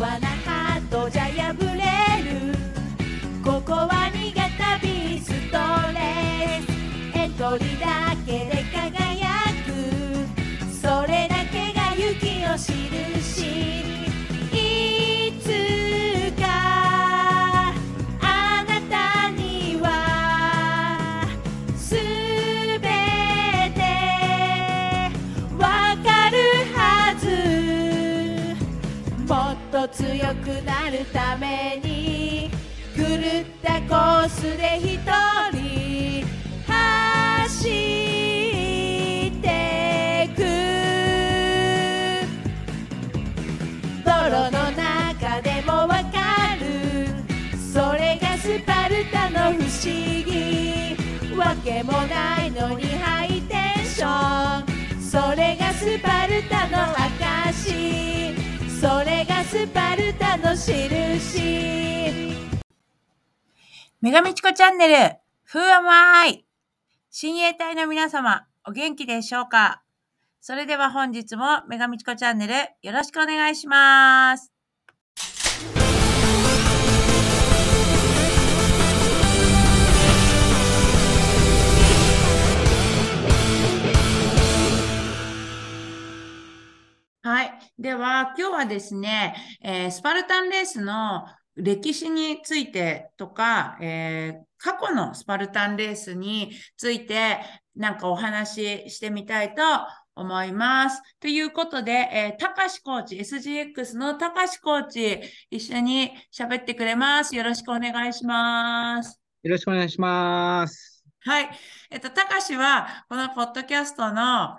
わなハにハイテンションそれがスパルタの証それがスパルタの印女神チコチャンネル、Who am I? 親衛隊の皆様、お元気でしょうか？それでは本日も女神チコチャンネル、よろしくお願いします。はい。では、今日はですね、えースパルタンレースの歴史についてとか、えー過去のスパルタンレースについてなんかお話ししてみたいと思います。ということで、えー、高志コーチ、SGX の高志コーチ、一緒に喋ってくれます。よろしくお願いします。よろしくお願いします。はい。えっと、高志は、このポッドキャストの、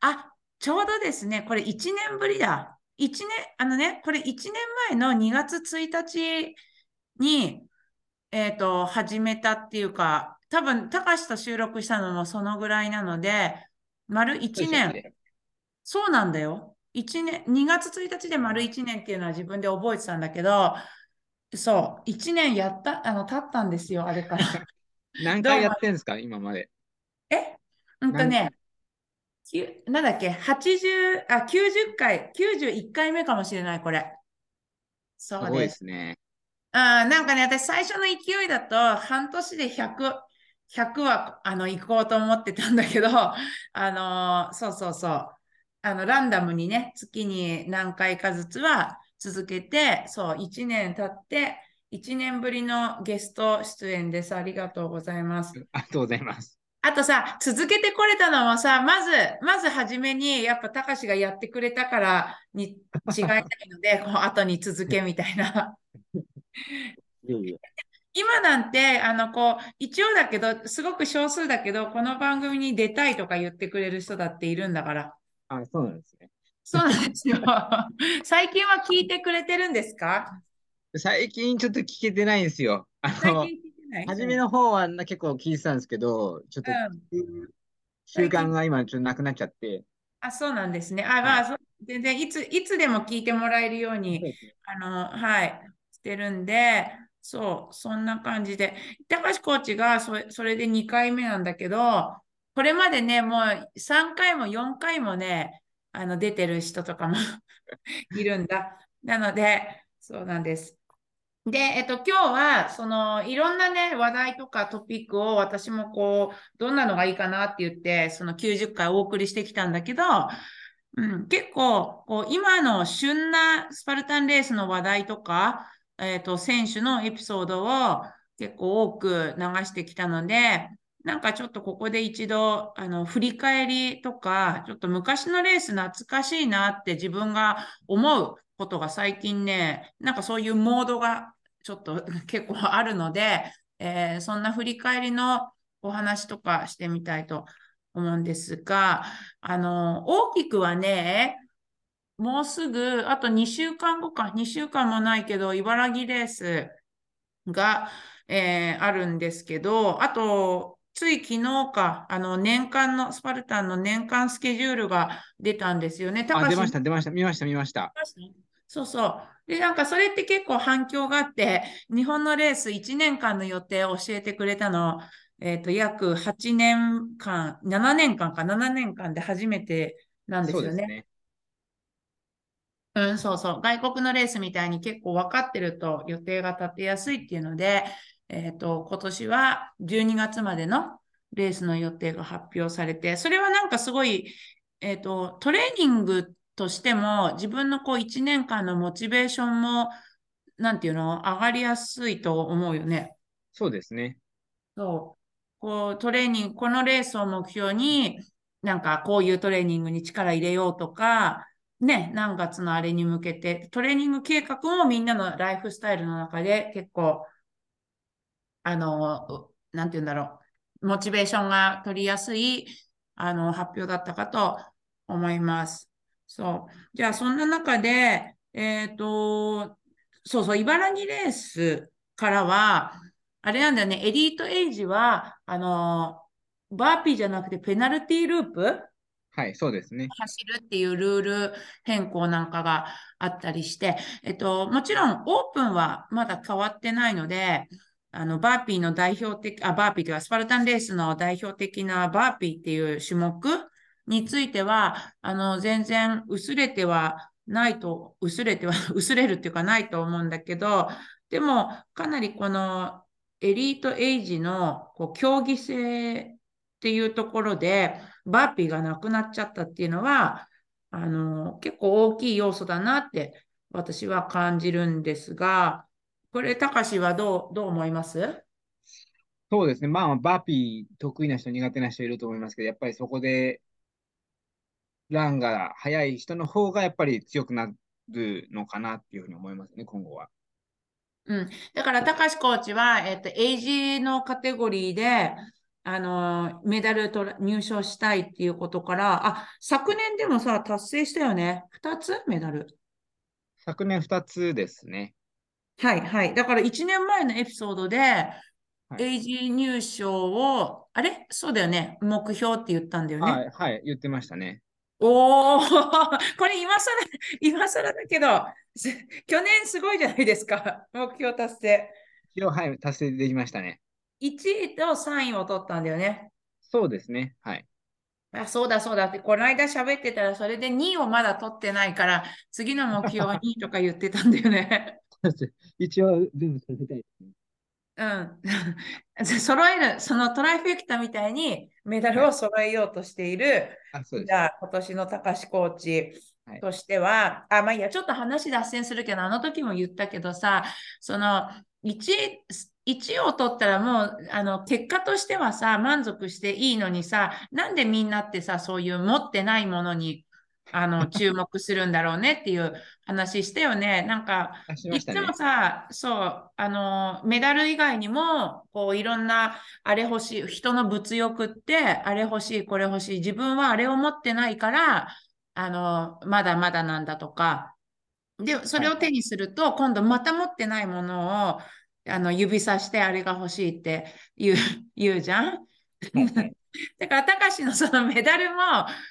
あ、ちょうどですね、これ1年ぶりだ。1年、あのね、これ1年前の2月1日に、えっと、始めたっていうか、多分、高志と収録したのもそのぐらいなので、丸1年。そうなんだよ。1年、2月1日で丸1年っていうのは自分で覚えてたんだけど、そう、1年やった、あの、経ったんですよ、あれから。何回やってんですか、今まで。え？うんとね、なんだっけ、80、あ、90回、91回目かもしれない、これ。そうで。ですすね。あーなんかね、私最初の勢いだと、半年で100、100は、あの、行こうと思ってたんだけど、あのーそうそうそう。あの、ランダムにね、月に何回かずつは続けて、そう、1年経って、1年ぶりのゲスト出演です。ありがとうございます。ありがとうございます。あとさ、続けてこれたのもさ、まず、まずはじめに、やっぱ、たかしがやってくれたからに違いないので、こう後に続けみたいな。今なんて、あの、こう、一応だけど、すごく少数だけど、この番組に出たいとか言ってくれる人だっているんだから。あ、そうなんですね。そうなんですよ。最近は聞いてくれてるんですか？最近ちょっと聞けてないんですよ。あの、最近初めの方はな結構聞いてたんですけど、ちょっとうん習慣が今ちょっとなくなっちゃって。あ、そうなんですね。あ、まあ、全然いつ、いつでも聞いてもらえるように、あの、はい、してるんで、そう、そんな感じで。高橋コーチがそれ、それで2回目なんだけど、これまでね、もう3回も4回もね、あの、出てる人とかも いるんだ。なので、そうなんです。で、えっと、今日は、その、いろんなね、話題とかトピックを私もこう、どんなのがいいかなって言って、その90回お送りしてきたんだけど、うん、結構、こう、今の旬なスパルタンレースの話題とか、えっと、選手のエピソードを結構多く流してきたので、なんかちょっとここで一度、あの、振り返りとか、ちょっと昔のレース懐かしいなって自分が思うことが最近ね、なんかそういうモードがちょっと結構あるので、えーそんな振り返りのお話とかしてみたいと思うんですが、あの、大きくはね、もうすぐ、あと2週間後か、2週間もないけど、茨城レースが、えーあるんですけど、あと、つい昨日か、あの、年間の、スパルタンの年間スケジュールが出たんですよね。あ、出ました、出ました、見ました、見ました。そうそう。で、なんかそれって結構反響があって、日本のレース1年間の予定を教えてくれたの、えっと、約8年間、7年間か、7年間で初めてなんですよね。うん、そうそう。外国のレースみたいに結構分かってると予定が立てやすいっていうので、えっと、今年は12月までのレースの予定が発表されて、それはなんかすごい、えっと、トレーニングとしても自分のこう1年間のモチベーションも、なんていうの、上がりやすいと思うよね。そうですね。そう。こう、トレーニング、このレースを目標に、なんかこういうトレーニングに力入れようとか、ね、何月のあれに向けて、トレーニング計画もみんなのライフスタイルの中で結構、あの、なんて言うんだろう、モチベーションが取りやすい、あの、発表だったかと思います。そう。じゃあ、そんな中で、えっと、そうそう、茨城レースからは、あれなんだよね、エリートエイジは、あの、バーピーじゃなくてペナルティーループ？はい、そうですね。走るっていうルール変更なんかがあったりして、えっと、もちろんオープンはまだ変わってないので、あの、バーピーの代表的、あ、バーピーというか、スパルタンレースの代表的なバーピーっていう種目については、あの、全然薄れてはないと、薄れては、薄れるっていうかないと思うんだけど、でも、かなりこのエリートエイジのこう競技性っていうところで、バーピーがなくなっちゃったっていうのは、あの、結構大きい要素だなって私は感じるんですが、これ、たかしはどう、どう思います？そうですね。まあ、バーピー得意な人、苦手な人いると思いますけど、やっぱりそこで、ランが速い人の方がやっぱり強くなるのかなっていうふうに思いますね、今後は。うん。だから、たかしコーチは、えっと、エイジのカテゴリーで、あの、メダルと入賞したいっていうことから、あ、昨年でもさ、達成したよね。2つ？メダル。昨年2つですね。はいはい。だから1年前のエピソードで、はいエイジ入賞を、あれ？そうだよね。目標って言ったんだよね。はい、はい、言ってましたね。おお、これ今更、今更だけど、す去年すごいじゃないですか。目標達成。一応、はい、達成できましたね。1位と3位を取ったんだよね。そうですね。はい。あ、そうだそうだって、この間喋ってたら、それで2位をまだ取ってないから、次の目標は2位とか言ってたんだよね。一応、全部させたいですね。うん。揃える、そのトライフェクタみたいにメダルを揃えようとしている、あ、そうですじ。ゃあ今年の高橋コーチはいとしては、あ、まあいいや、ちょっと話脱線するけど、あの時も言ったけどさ、その1位、1位を取ったらもう、あの、結果としてはさ、満足していいのにさ、なんでみんなってさ、そういう持ってないものに、あの、注目するんだろうねっていう話したよね。なんか、ねいつも。さ、そう、あの、メダル以外にも、こう、いろんな、あれ欲しい、人の物欲って、あれ欲しい、これ欲しい、自分はあれを持ってないから、あの、まだまだなんだとか、で、それを手にすると、今度また持ってないものを、あの、指さして、あれが欲しいって言う、言うじゃん？はいはいだから、たかしのそのメダルも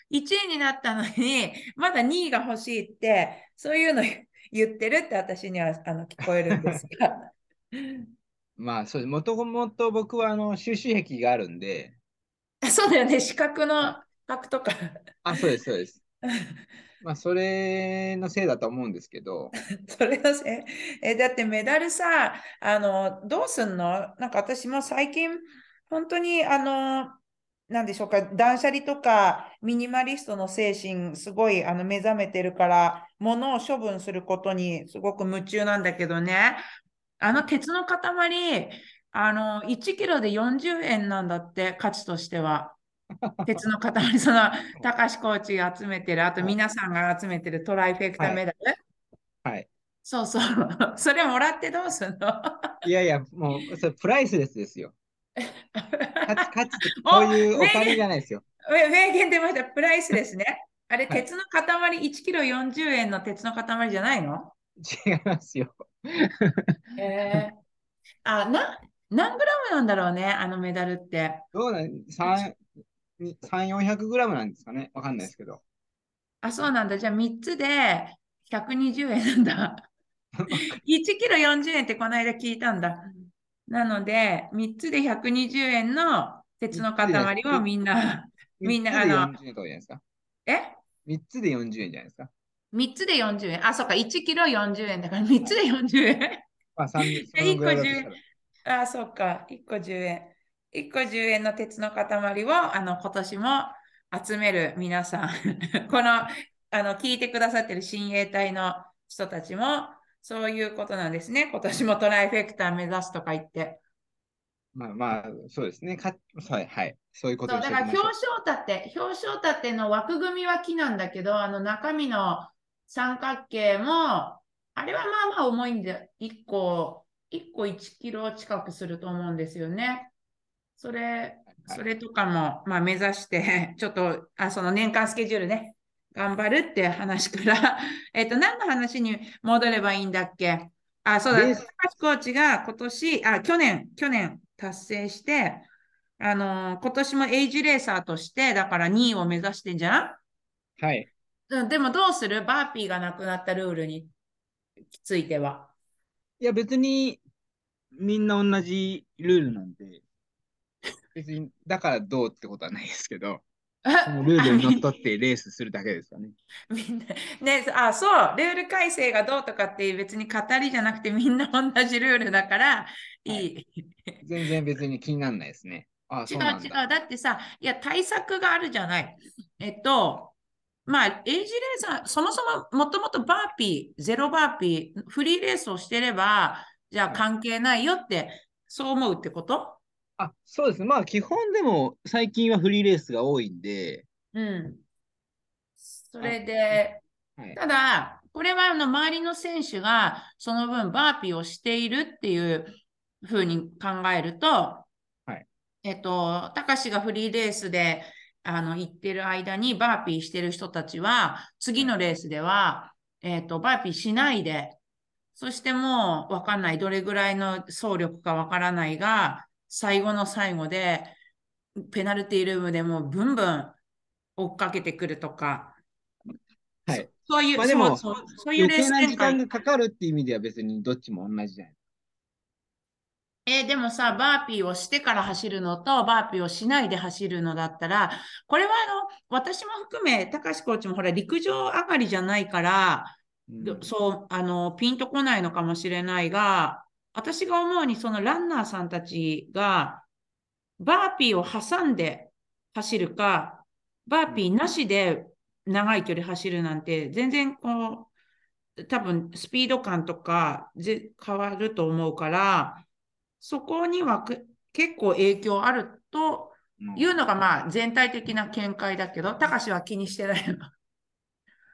1位になったのに、まだ2位が欲しいって、そういうの言ってるって私にはあの聞こえるんですが。まあ、そうです。もともと僕は、あの、収集癖があるんで、そうだよね、資格の資格とか。あ、そうです、そうです。まあ、それのせいだと思うんですけど、それのせい？え、だってメダルさ、あの、どうすんの？なんか私も最近、本当に、あの、なんでしょうか、断捨離とかミニマリストの精神、すごいあの目覚めてるから、物を処分することにすごく夢中なんだけどね、あの鉄の塊、あの、1キロで40円なんだって、価値としては。鉄の塊、その、高橋コーチが集めてる、あと皆さんが集めてるトライフェクタメダル。はい。そうそう。それもらってどうすんの？いやいや、もう、それプライスレスですよ。価値、価値って おこういうお金じゃないですよ。名名言出ました。プライスですね。あれ、はい鉄の塊、1キロ40円の鉄の塊じゃないの？違いますよ。えー、あ、な、何グラムなんだろうね、あのメダルって。どうなん、3、3、400グラムなんですかね？わかんないですけど。あ、そうなんだ。じゃあ3つで120円なんだ。1キロ40円ってこの間聞いたんだ。なので、3つで120円の鉄の塊をみんな、みんな3あの40円とかじゃないですか？え？3つで40円じゃないですか？3つで40円。あ、そっか、1キロ40円だから3つで40円。まあ、三その1個ぐらいだと10したら円。あ、そっか、1個10円。1個10円の鉄の塊をあの今年も集める皆さん。このあの聞いてくださってる親衛隊の人たちもそういうことなんですね。今年もトライフェクター目指すとか言って。まあまあ、そうですね。かはい、はい。そういうことだから表彰立て、表彰立ての枠組みは木なんだけど、あの中身の三角形も、あれはまあまあ重いんで、1個、1個1キロ近くすると思うんですよね。それ、それとかも、まあ、目指して、ちょっと、あ、その年間スケジュールね、頑張るって話から、えっと、何の話に戻ればいいんだっけ？あ、そうだ、高橋コーチが今年、あ、去年、去年達成して、あのー今年もエイジレーサーとして、だから2位を目指してんじゃん？はい。うんでもどうする？バーピーがなくなったルールについては。いや、別に、みんな同じルールなんで、別に、だからどうってことはないですけど、ルールにのっとってレースするだけですよね。みんな、ね、あ、そう、ルール改正がどうとかっていう別に語りじゃなくてみんな同じルールだからいい。全然別に気にならないですね。あ、違そううなん違う。だ。だってさ、いや、対策があるじゃない。えっと、まあ、エイジレーサー、そもそももともとバーピー、ゼロバーピー、フリーレースをしてれば、じゃあはい関係ないよって、そう思うってこと？あ、そうですね。まあ、基本でも最近はフリーレースが多いんで、うん。それで、はい。ただ、これはあの周りの選手がその分バーピーをしているっていうふうに考えると、はいえっと、たかしがフリーレースであの行ってる間にバーピーしてる人たちは、次のレースでは、えっと、バーピーしないで、そしてもうわかんない、どれぐらいの走力かわからないが、最後の最後で、ペナルティーループでもうブンブン追っかけてくるとか、はい。そそういう、まあでもそうそういうレース。時間がかかるっていう意味では別にどっちも同じじゃない。えーでもさ、バーピーをしてから走るのと、バーピーをしないで走るのだったら、これはあの、私も含め、たかしコーチもほら、陸上上がりじゃないから、うんそう、あの、ピンとこないのかもしれないが、私が思うに、そのランナーさんたちが、バーピーを挟んで走るか、バーピーなしで長い距離走るなんて、全然こう、多分スピード感とかぜ変わると思うから、そこにはく結構影響あるとうんいうのが、まあ、全体的な見解だけど、高橋は気にしてないの？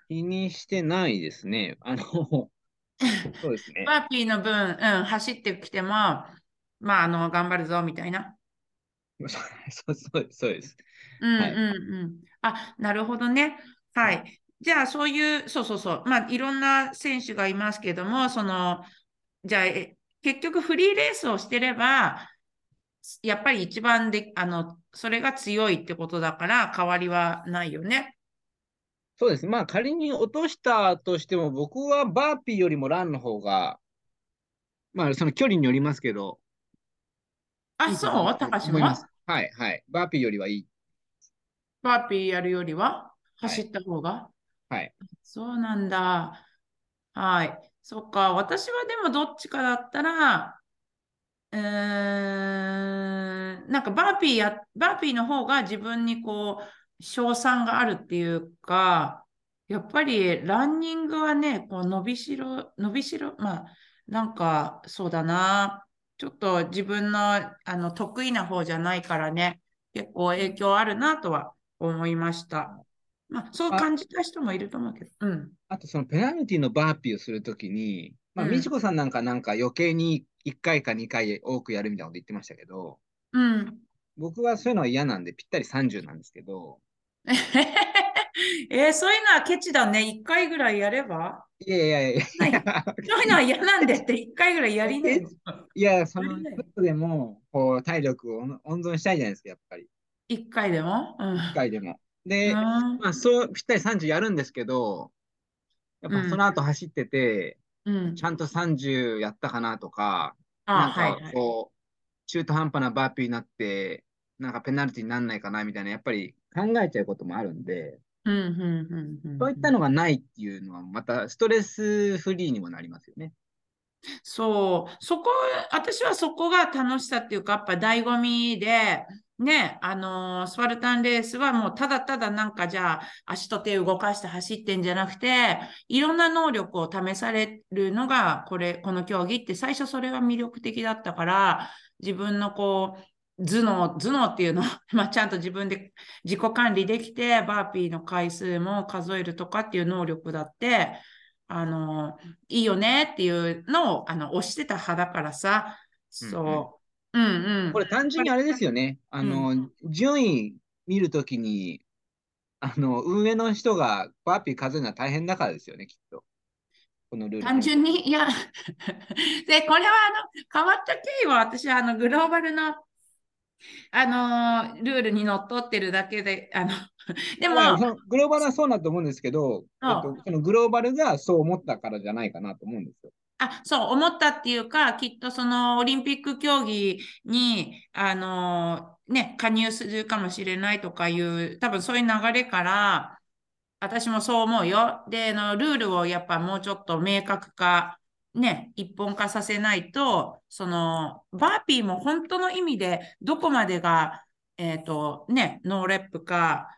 気にしてないですね。あの、そうですね。バーピーの分、うん、走ってきても、まあ、あの、頑張るぞ、みたいな。そうそう。そうです。うんはいうんうん。あ、なるほどね。はい。じゃあ、そういう、そうそうそう。まあ、いろんな選手がいますけども、その、じゃあ、え結局フリーレースをしてれば、やっぱり一番で、あの、それが強いってことだから、変わりはないよね。そうです。まあ仮に落としたとしても、僕はバーピーよりもランの方が、まあその距離によりますけど、あ、いいそう？たかしも思います。はいはい。バーピーよりはいい。バーピーやるよりは？はい走った方が？はい。そうなんだ。はい。そっか。私はでもどっちかだったら、うーん、なんかバーピーや、バーピーの方が自分にこう、勝算があるっていうか、やっぱりランニングはね、こう伸びしろ、伸びしろ、まあ、なんかそうだな。ちょっと自分のあの得意な方じゃないからね、結構影響あるなとは思いました。まあ、そうあ感じた人もいると思うけど。うん。あとそのペナルティのバーピーをするときに、まあ、うん美智子さんなんかなんか余計に1回か2回多くやるみたいなこと言ってましたけど、うん。僕はそういうのは嫌なんでぴったり30なんですけど、えーそういうのはケチだね。一回ぐらいやれば？いやいやいやそういうのは嫌なんでって一回ぐらいやりねえ。いや、そのちょっとでもこう体力を温温存したいじゃないですか、やっぱり。一回でも？うん。1回でも。で、うんまあ、そう、ぴったり30やるんですけど、やっぱうんその後走ってて、うんち。ゃんと30やったかなとか、あ、なんかはいはい。こう、中途半端なバーピーになって、なんかペナルティにならないかなみたいな、やっぱり考えちゃうこともあるんで、そういったのがないっていうのは、またストレスフリーにもなりますよね。そう、そこ、私はそこが楽しさっていうか、やっぱ醍醐味で、ね、あのースパルタンレースはもうただただなんかじゃあ足と手動かして走ってんじゃなくて、いろんな能力を試されるのがこれ、この競技って最初それが魅力的だったから、自分のこう、頭脳、頭脳っていうのを、まあ、ちゃんと自分で自己管理できて、バーピーの回数も数えるとかっていう能力だって、あの、いいよねっていうのを、あの、押してた派だからさ、そう。うんうん。これ単純にあれですよね。あの、順位見るときに、あの、運営の人がバーピー数えるのは大変だからですよね、きっと。このルール。単純に、いや、で、これはあの、変わった経緯は私はあの、グローバルの、あのールールにのっとってるだけで、あの、でも、まあグローバルはそうだと思うんですけど、えっと、そのグローバルがそう思ったからじゃないかなと思うんですよ。あ、そう、思ったっていうか、きっとそのオリンピック競技に、あのね、加入するかもしれないとかいう、多分そういう流れから、私もそう思うよ。で、あのルールをやっぱもうちょっと明確化、ね、一本化させないと、その、バーピーも本当の意味で、どこまでが、えっと、ね、ノーレップか、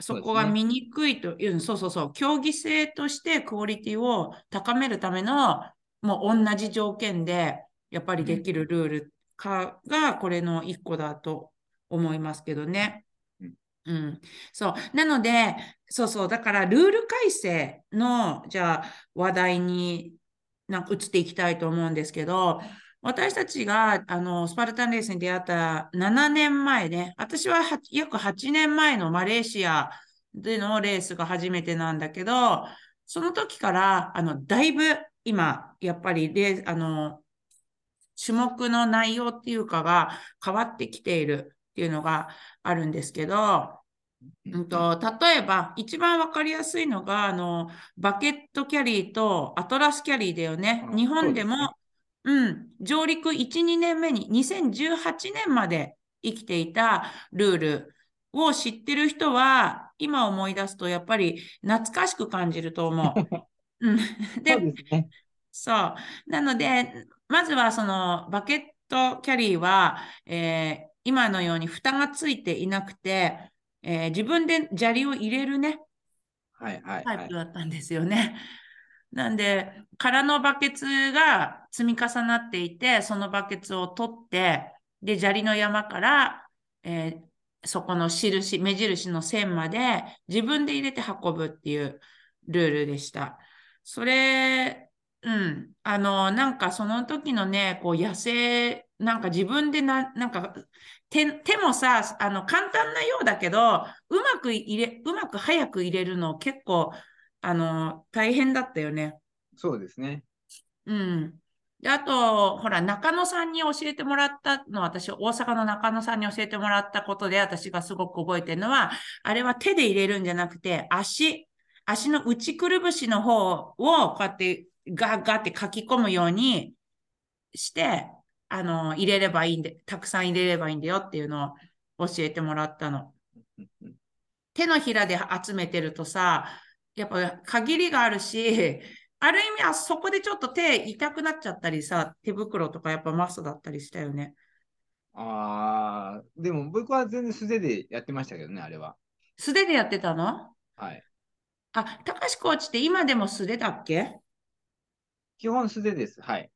そこが見にくいという、そうそうそう、競技性としてクオリティを高めるための、もう同じ条件で、やっぱりできるルールかが、これの一個だと思いますけどね。うんうん、そう。なので、そうそう。だから、ルール改正の、じゃあ、話題になんか移っていきたいと思うんですけど、私たちが、あの、スパルタンレースに出会った7年前ね、私は約8年前のマレーシアでのレースが初めてなんだけど、その時から、あの、だいぶ今、やっぱりレ、あの、種目の内容っていうかが変わってきているっていうのがあるんですけど、うんと、例えば、一番わかりやすいのが、あの、バケットキャリーとアトラスキャリーだよね。あ日本でも、そううん、上陸1、2年目に、2018年まで生きていたルールを知ってる人は、今思い出すと、やっぱり懐かしく感じると思う。うん。そう。なので、まずはそのバケットキャリーは、えー今のように蓋がついていなくて、えー自分で砂利を入れるね、はいはいはいタイプ。だったんですよね。なんで、空のバケツが積み重なっていて、そのバケツを取って、で、砂利の山から、えーそこの印、目印の線まで自分で入れて運ぶっていうルールでした。それ、うん、あの、なんかその時のね、こう野生、なんか自分でな、なんか手、手もさ、あの、簡単なようだけど、うまく入れ、うまく早く入れるの結構、あの、大変だったよね。そうですね。うん。で、あと、ほら、中野さんに教えてもらったの、私、大阪の中野さんに教えてもらったことで、私がすごく覚えてるのは、あれは手で入れるんじゃなくて、足、足の内くるぶしの方を、こうやって、ガッガッって書き込むようにして、あの、入れればいいんで、たくさん入れればいいんだよっていうのを教えてもらったの。手のひらで集めてるとさ、やっぱ限りがあるし、ある意味、あそこでちょっと手痛くなっちゃったりさ、手袋とかやっぱマストだったりしたよね。ああ、でも僕は全然素手でやってましたけどね、あれは。素手でやってたの？はい。あ、高橋コーチって今でも素手だっけ？基本素手です。はい。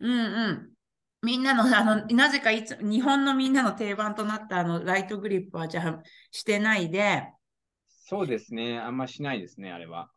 うんうん。みんなの、あの、なぜかいつ、日本のみんなの定番となったあの、ライトグリップはじゃあしてないで、そうですね。あんましないですね、あれは。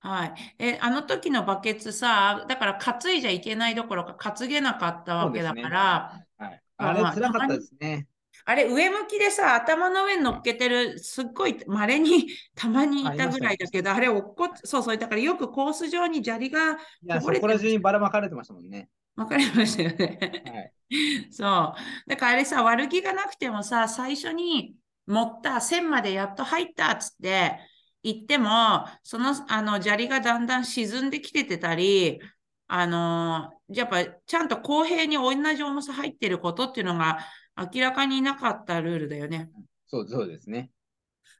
はい。え、あの時のバケツさ、だから担いじゃいけないどころか担げなかったわけだから、はい。まああれまあ辛かったですね。あれ、上向きでさ、頭の上に乗っけてる、すっごい稀に たまにいたぐらいだけど、あれ、落っこっ、そうそう、だからよくコース上に砂利がいや、こぼれてそこら中にばらまかれてましたもんね。分かりましたよね。はい。そう。だからあれさ、悪気がなくてもさ、最初に持った線までやっと入ったっつって言っても、その、あの砂利がだんだん沈んできててたり、あのやっぱちゃんと公平に同じ重さ入ってることっていうのが明らかになかったルールだよね。そう、そうですね。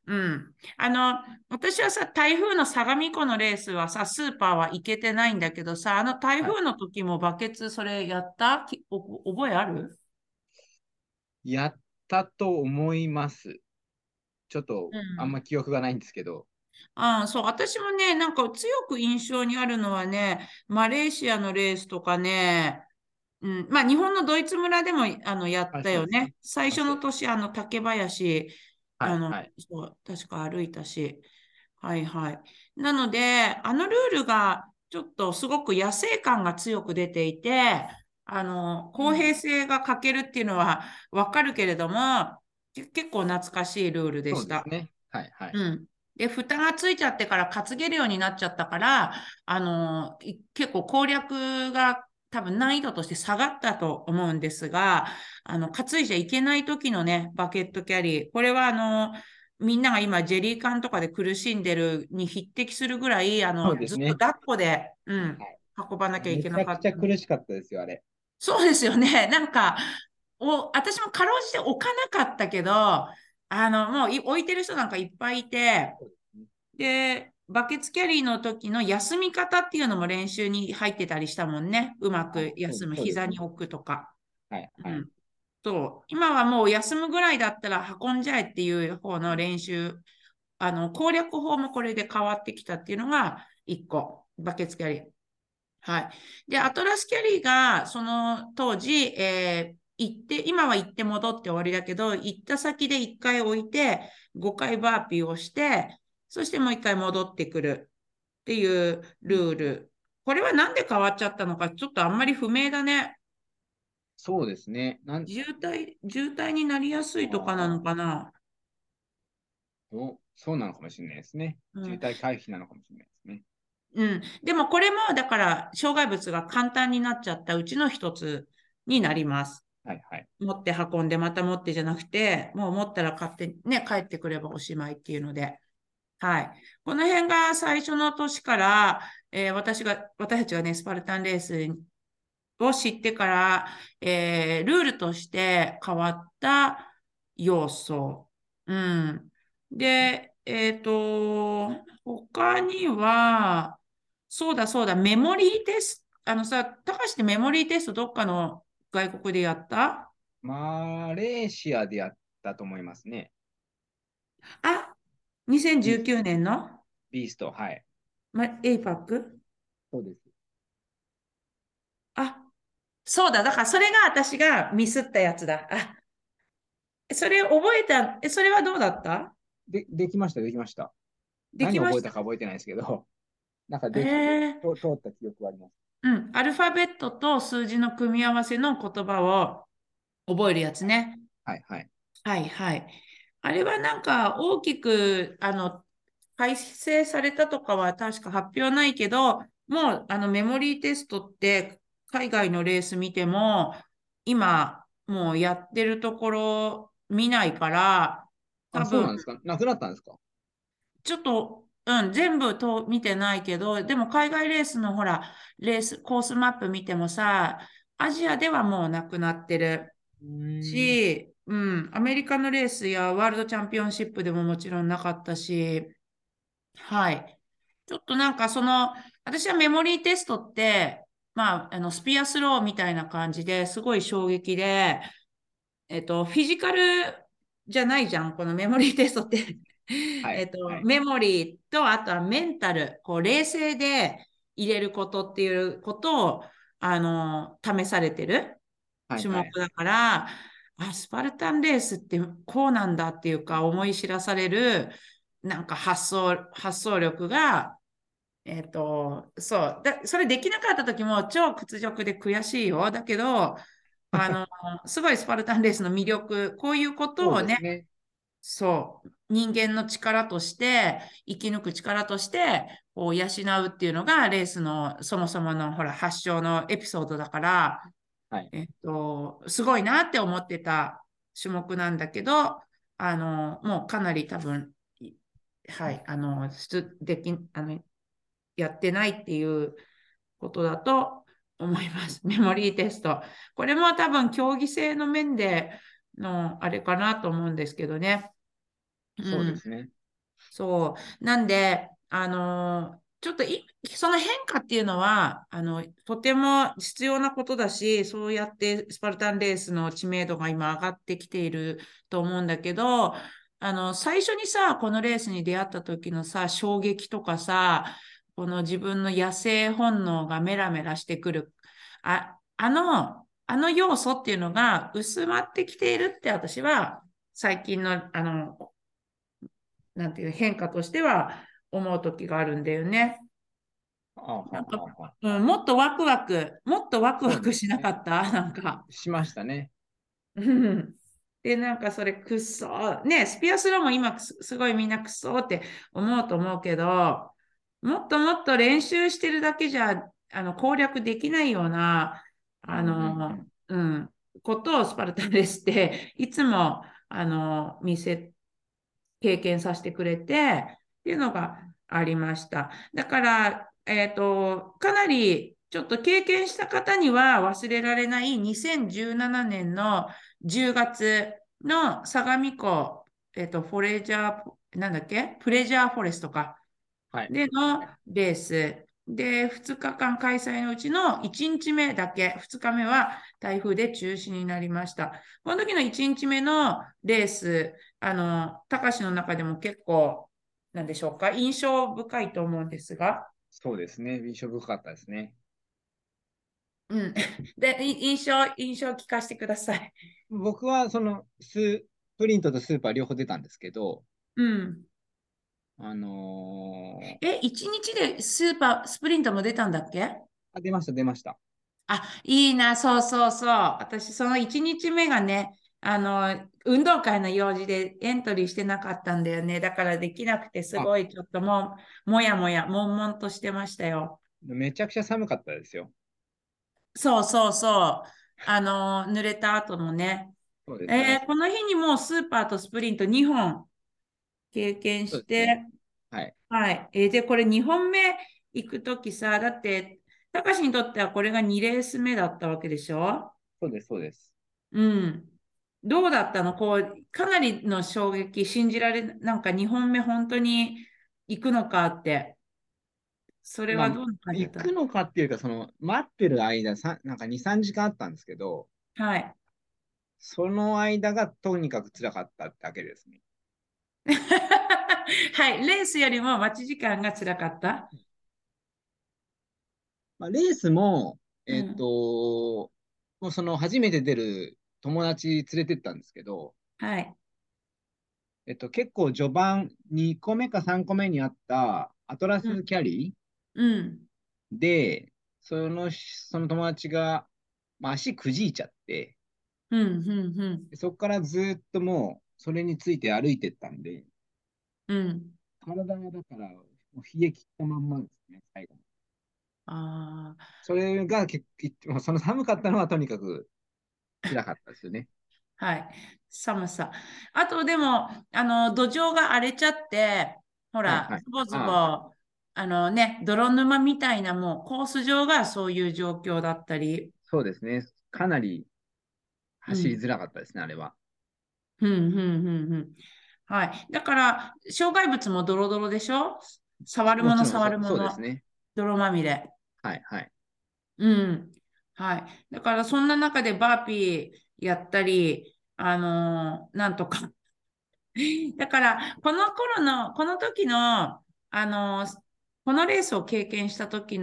うん。あの、私はさ、台風の相模湖のレースはさ、スーパーは行けてないんだけどさ、あの台風の時もバケツそれやった？きお覚えある？やったと思います。ちょっとうんあんま記憶がないんですけど、ああ、そう、私もね、なんか強く印象にあるのはね、マレーシアのレースとかね、うん、まあ日本のドイツ村でもあのやったよねね。最初の年、あの竹林、はいあの、はいそう、確か歩いたし、はいはい。なので、あのルールがちょっとすごく野生感が強く出ていて、あの、公平性が欠けるっていうのはわかるけれども、け結構懐かしいルールでした。ね。はいはい。うん。で、蓋がついちゃってから担げるようになっちゃったから、あのい結構攻略が多分難易度として下がったと思うんですが、あの、担いじゃいけない時のね、バケットキャリー、これはあの、みんなが今、ジェリー缶とかで苦しんでるに匹敵するぐらい、あの、ねずっと抱っこで、うんはい、運ばなきゃいめちゃくちけなかった。ゃ苦しかったですよ、あれ。そうですよね。なんか、お、私もかろうじて置かなかったけど、あの、もうい置いてる人なんかいっぱいいて、で、バケツキャリーの時の休み方っていうのも練習に入ってたりしたもんね。うまく休む、膝に置くとか。はいはい。うん。そう。今はもう休むぐらいだったら運んじゃえっていう方の練習、あの、攻略法もこれで変わってきたっていうのが1個、バケツキャリー。はい。で、アトラスキャリーが、その当時、えー行って、今は行って戻って終わりだけど、行った先で1回置いて、5回バーピーをして、そしてもう1回戻ってくるっていうルール。これはなんで変わっちゃったのか、ちょっとあんまり不明だね。そうですね。なん渋滞、渋滞になりやすいとかなのかな。そうそうなのかもしれないですね。うん渋滞回避なのかもしれないですね。うん。でもこれも、だから、障害物が簡単になっちゃったうちの一つになります。はいはい。持って運んで、また持ってじゃなくて、もう持ったら勝手にね、帰ってくればおしまいっていうので。はい。この辺が最初の年から、えー私が、私たちがね、スパルタンレースを知ってから、えールールとして変わった要素。うん。で、えっと、他には、そうだそうだ、メモリーテスト、あのさ、高橋ってメモリーテストどっかの外国でやった？マレーシアでやったと思いますね。あ、2019年の、ビースト、はい。ま、APAC? そうです。あ、そうだ、だからそれが私がミスったやつだ。あ、それ覚えた、え、それはどうだった？で、できました、できました。何できました？覚えたか覚えてないですけど、なんかできえー通通った記憶があります。うん、アルファベットと数字の組み合わせの言葉を覚えるやつね。はいはい。はいはい。あれはなんか大きくあの改正されたとかは確か発表ないけど、もうあのメモリーテストって海外のレース見ても今もうやってるところ見ないから、多あ、そうなん分ですか？なくなったんですか？ちょっと、うん、全部と見てないけど、でも海外レースのほら、レース、コースマップ見てもさ、アジアではもうなくなってる。し、うん、アメリカのレースやワールドチャンピオンシップでももちろんなかったし、はい。ちょっとなんかその、私はメモリーテストって、まあ、あの、スピアスローみたいな感じですごい衝撃で、えっと、フィジカルじゃないじゃん、このメモリーテストって。はいえっと、はいメモリーと、あとはメンタル、こう、冷静で入れることっていうことを、あの、試されてる。種はいはい。あ、スパルタンレースってこうなんだっていうか思い知らされるなんか発想、発想力が、えっと、そうだ、それできなかった時も超屈辱で悔しいよ。だけど、あの、すごいスパルタンレースの魅力、こういうことそをねね。そう、人間の力として、生き抜く力として、こう養うっていうのが、レースのそもそものほら発祥のエピソードだから、はいえっと、すごいなって思ってた種目なんだけど、あの、もうかなり多分、いはい、あの、出でき、あの、やってないっていうことだと思います。メモリーテスト。これも多分競技性の面でのあれかなと思うんですけどね。そうですね。そう。なんで、あのーちょっとい、その変化っていうのは、あの、とても必要なことだし、そうやってスパルタンレースの知名度が今上がってきていると思うんだけど、あの、最初にさ、このレースに出会った時のさ、衝撃とかさ、この自分の野生本能がメラメラしてくる、あ、あの、あの要素っていうのが薄まってきているって私は、最近の、あの、なんていう変化としては思う時があるんだよね。あなんかうん、もっとワクワク、もっとワクワクしなかった、なんか。しましたね。うん。で、なんかそれくっそ、ね、スピアスローも今すすごいみんなくっそって思うと思うけど、もっともっと練習してるだけじゃあの攻略できないような、あの、うん、ことをスパルタンレースっていつも、あの、見せ、経験させてくれていうのがありました。だから、えっと、かなりちょっと経験した方には忘れられない2017年の10月の相模湖、えっと、フォレジャー、なんだっけ？プレジャーフォレストか。はい。でのレース。で、2日間開催のうちの1日目だけ、2日目は台風で中止になりました。この時の1日目のレース、あの、高しの中でも結構、なんでしょうか、印象深いと思うんですが、そうですね。印象深かったですね。うん。で、い印象、印象聞かせてください。僕はそのスプリントとスーパー両方出たんですけど、うん。あのーえ、1日でスーパー、スプリントも出たんだっけ？あ、出ました、出ました。あ、いいな、そうそうそう。私、その1日目がね、あの、運動会の用事でエントリーしてなかったんだよね。だからできなくて、すごいちょっともう、もやもや、悶々としてましたよ。めちゃくちゃ寒かったですよ。そうそうそう。あの、濡れた後もね。そうですえねーこの日にもうスーパーとスプリント2本経験して、ねはい。はい。えーで、これ2本目行くときさ、だって、たかしにとってはこれが2レース目だったわけでしょ？そうです、そうです。うん。どうだったの？こう、かなりの衝撃、信じられ、なんか2本目本当に行くのかって。それはまあどんな感じだった？行くのかっていうか、その、待ってる間、さなんか2、3時間あったんですけど、はい。その間がとにかく辛かっただけですね。はい。レースよりも待ち時間が辛かった？まあ、レースも、うんえっと、もうその初めて出る友達連れてったんですけど、はい。えっと、結構序盤2個目か3個目にあったアトラスキャリうん。ーで、その、その友達が、まあ、足くじいちゃって、うん、うん、そこからずっともうそれについて歩いてったんで、うん。うん。体がだからもう冷え切ったまんまですね、最後。ああ。それが結構、その寒かったのはとにかく辛かったですよね。はい。寒さ。あと、でも、あの、土壌が荒れちゃって、ほら、ズボズボ、ああのね、泥沼みたいな、もうコース上がそういう状況だったり、そうですね。かなり走りづらかったですね、あれは。うん、うん、うん、うん。はい。だから、障害物もドロドロでしょ？触るもの、触るものそうそうです、ね。泥まみれ。はいはい。うん。はい。だから、そんな中でバーピーやったり、あのーなんとか。だから、この頃の、この時の、あのーこのレースを経験した時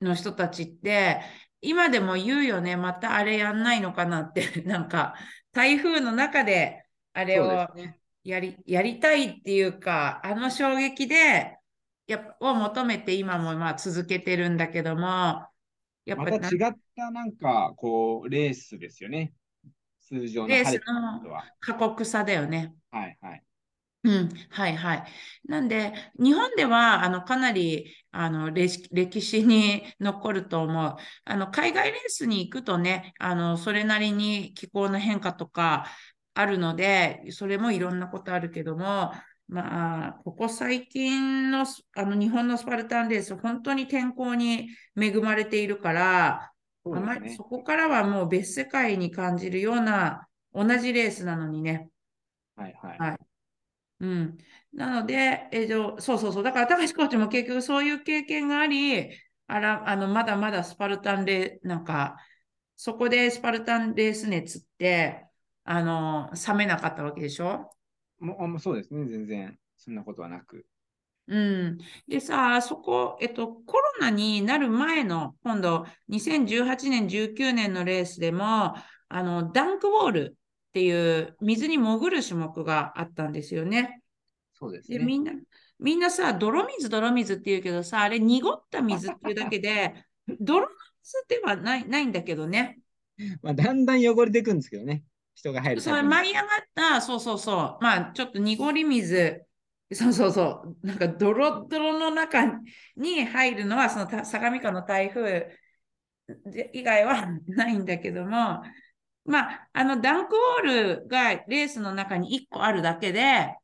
の人たちって、今でも言うよね、またあれやんないのかなって、なんか、台風の中であれをですね。やり、やりたいっていうか、あの衝撃で、やっぱ、を求めて今もまあ続けてるんだけども、やっぱなまた違ったなんか、こう、レースですよね。通常のレースの。過酷さだよね。はいはい。うん、はいはい。なんで、日本ではあのかなりあの歴歴史に残ると思う。あの海外レースに行くとね、あのそれなりに気候の変化とかあるので、それもいろんなことあるけども、まあ、ここ最近のスあの日本のスパルタンレース、本当に天候に恵まれているから、あまりそ。こからはもう別世界に感じるような同じレースなのにね。はいはい。はいうん。なので、えっと、そうそうそう。だから、高橋コーチも結局そういう経験があり、あら、あの、まだまだスパルタンレ、なんか、そこでスパルタンレース熱って、あの、冷めなかったわけでしょ？もうそうですね、全然、そんなことはなく。うん。でさ、そこ、えっと、コロナになる前の、今度、2018年、19年のレースでも、あの、ダンクウォールっていう水に潜る種目があったんですよね。で、そうですね。みんな、みんなさ、泥水、泥水って言うけどさ、あれ、濁った水っていうだけで、泥水ではない、ないんだけどね。まあ、だんだん汚れていくんですけどね、人が入るそれ舞い上がった、そうそうそう、まあちょっと濁り水、そうそうそう、なんかドロドロの中に入るのは、そのた相模川の台風で以外はないんだけども、まあ、あのダンクウォールがレースの中に1個あるだけで、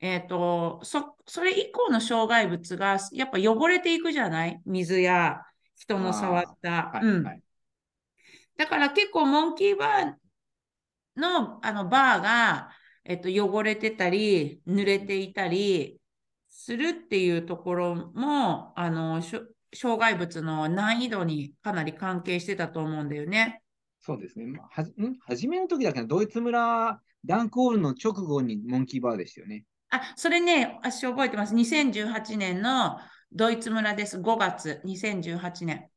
えっと、そ、それ以降の障害物がやっぱ汚れていくじゃない？水や人の触った。はい、うんはい。だから結構モンキーバーのあのバーが、えっと、汚れてたり、濡れていたりするっていうところも、あの、障害物の難易度にかなり関係してたと思うんだよね。そうですね。まあはじん？初めの時だけど、ドイツ村、ダンクオールの直後にモンキーバーでしたよね。あ、それね、私覚えてます。2018年のドイツ村です。5月、2018年。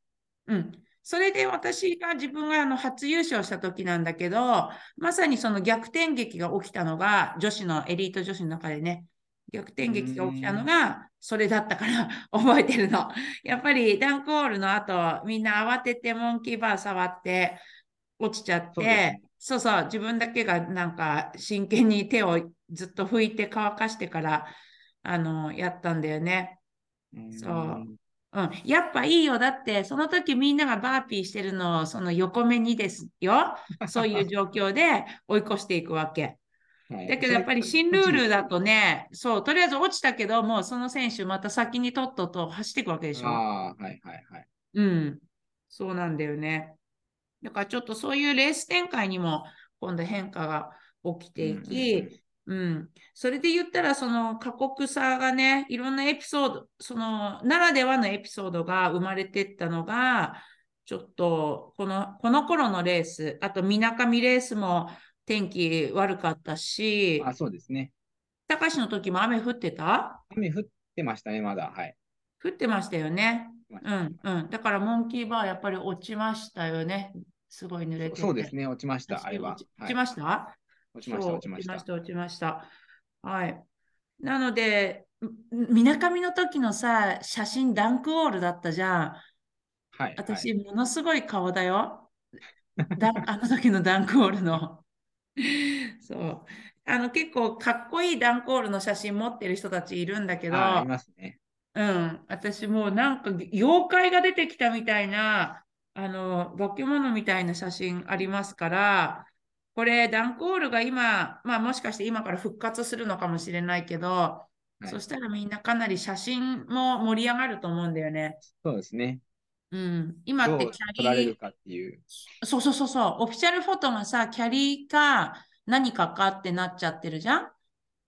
うん。それで私が自分があの初優勝した時なんだけど、まさにその逆転劇が起きたのが、女子のエリート女子の中でね、逆転劇が起きたのが、それだったから 覚えてるの。やっぱりダンクオールの後、みんな慌ててモンキーバー触って落ちちゃってね、そうそう、自分だけがなんか真剣に手をずっと拭いて乾かしてから、あの、やったんだよね。そううんうん、やっぱいいよ。だって、その時みんながバーピーしてるのを、その横目にですよ。そういう状況で追い越していくわけ。はいだけどやっぱり新ルールだとね、そう、とりあえず落ちたけど、もうその選手また先にとっとと走っていくわけでしょ。ああ、はいはいはい。うん、そうなんだよね。だからちょっとそういうレース展開にも今度変化が起きていき、うん、それで言ったらその過酷さがね、いろんなエピソード、そのならではのエピソードが生まれてったのが、ちょっとこのこの頃のレース、あとみなかみレースも天気悪かったし、あそうですね。高橋の時も雨降ってた？雨降ってましたね、まだ。はい。降ってましたよね。うんうん。だからモンキーバーやっぱり落ちましたよね。すごい濡れてて。そうですね、落ちました、あれは落ち。ました？落ちました、そう落ちました落ち。ました。はい。なので、みなかみの時のさ、写真ダンクウォールだったじゃん。はい。はい私、ものすごい顔だよ。だ あの時のダンクウォールの。そう。あの結構かっこいいダンクウォールの写真持ってる人たちいるんだけど、あますね。うん、私もうなんか妖怪が出てきたみたいな、あの、化け物みたいな写真ありますから、これダンクオールが今、まあもしかして今から復活するのかもしれないけど、はいそしたらみんなかなり写真も盛り上がると思うんだよね。そうですね。うん、今ってキャリー、れるかっていう。そうそうそうそう、オフィシャルフォトがさ、キャリーか何かかってなっちゃってるじゃん？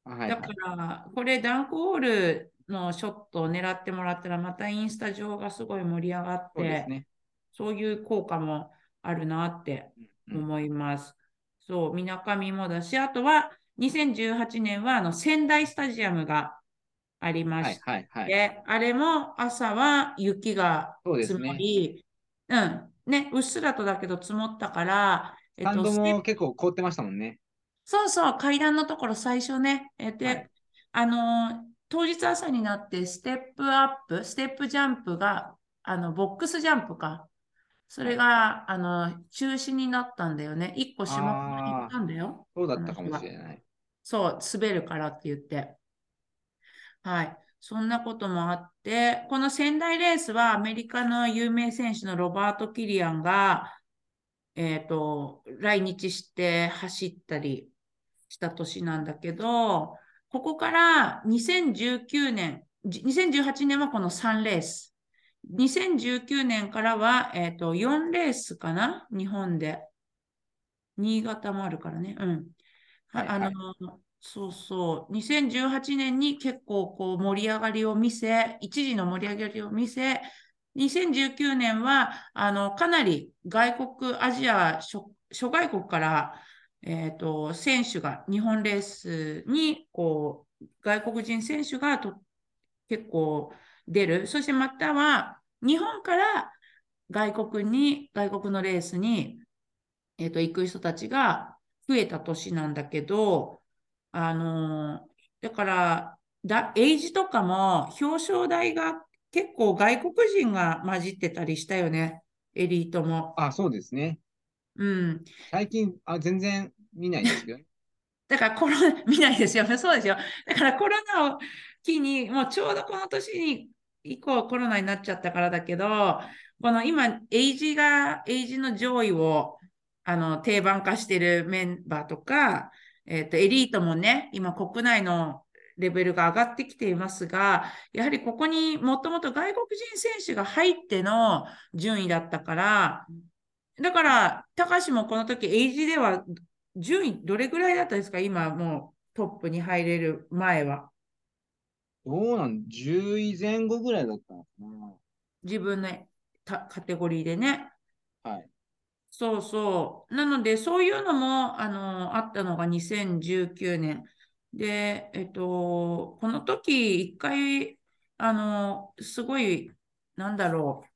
あはいだから、これダンクウォールのショットを狙ってもらったら、またインスタ上がすごい盛り上がって、そうね。いう効果もあるなってうん思います。そう、みなかみもだし、あとは2018年はあの仙台スタジアムがありましはいはいはい。て、あれも朝は雪が積もね。り、うん、ね、うっすらとだけど積もったから、えっと、結構凍ってましたもんね。そうそう、階段のところ最初ね。えで、はいあのー当日朝になってステップアップ、ステップジャンプが、あの、ボックスジャンプか。それが、あの、中止になったんだよね。一個種目ったんだよ。そうだったかもしれない。そう、滑るからって言って。はい。そんなこともあって、この仙台レースはアメリカの有名選手のロバート・キリアンが、えっと、来日して走ったりした年なんだけど、ここから2019年、じ2018年はこの3レース。2019年からは、えっと、4レースかな？日本で。新潟もあるからね。うん。ははいあのはい、そうそう。2018年に結構こう盛り上がりを見せ、一時の盛り上がりを見せ、2019年はあのかなり外国、アジア諸、諸外国から、えーと、選手が日本レースにこう外国人選手がと結構出る。そしてまたは日本から外国に、外国のレースに、えーと行く人たちが増えた年なんだけど、あのだからだ、エイジとかも表彰台が結構外国人が混じってたりしたよね、エリートも。あ、そうですね。うん。最近、あ、全然見ないですよね。だからコロナ、見ないですよね。そうですよ。だからコロナを機に、もうちょうどこの年に以降コロナになっちゃったからだけど、この今、エイジが、エイジの上位をあの定番化してるメンバーとか、えっと、エリートもね、今国内のレベルが上がってきていますが、やはりここにもともと外国人選手が入っての順位だったから、だから、高橋もこの時、エイジでは順位どれぐらいだったですか？今もうトップに入れる前は。どうなん ?10 位前後ぐらいだったのか自分のたカテゴリーでね。な。はい。そうそう。なので、そういうのも、あの、あったのが2019年。で、えっと、この時、一回、あの、すごい、なんだろう。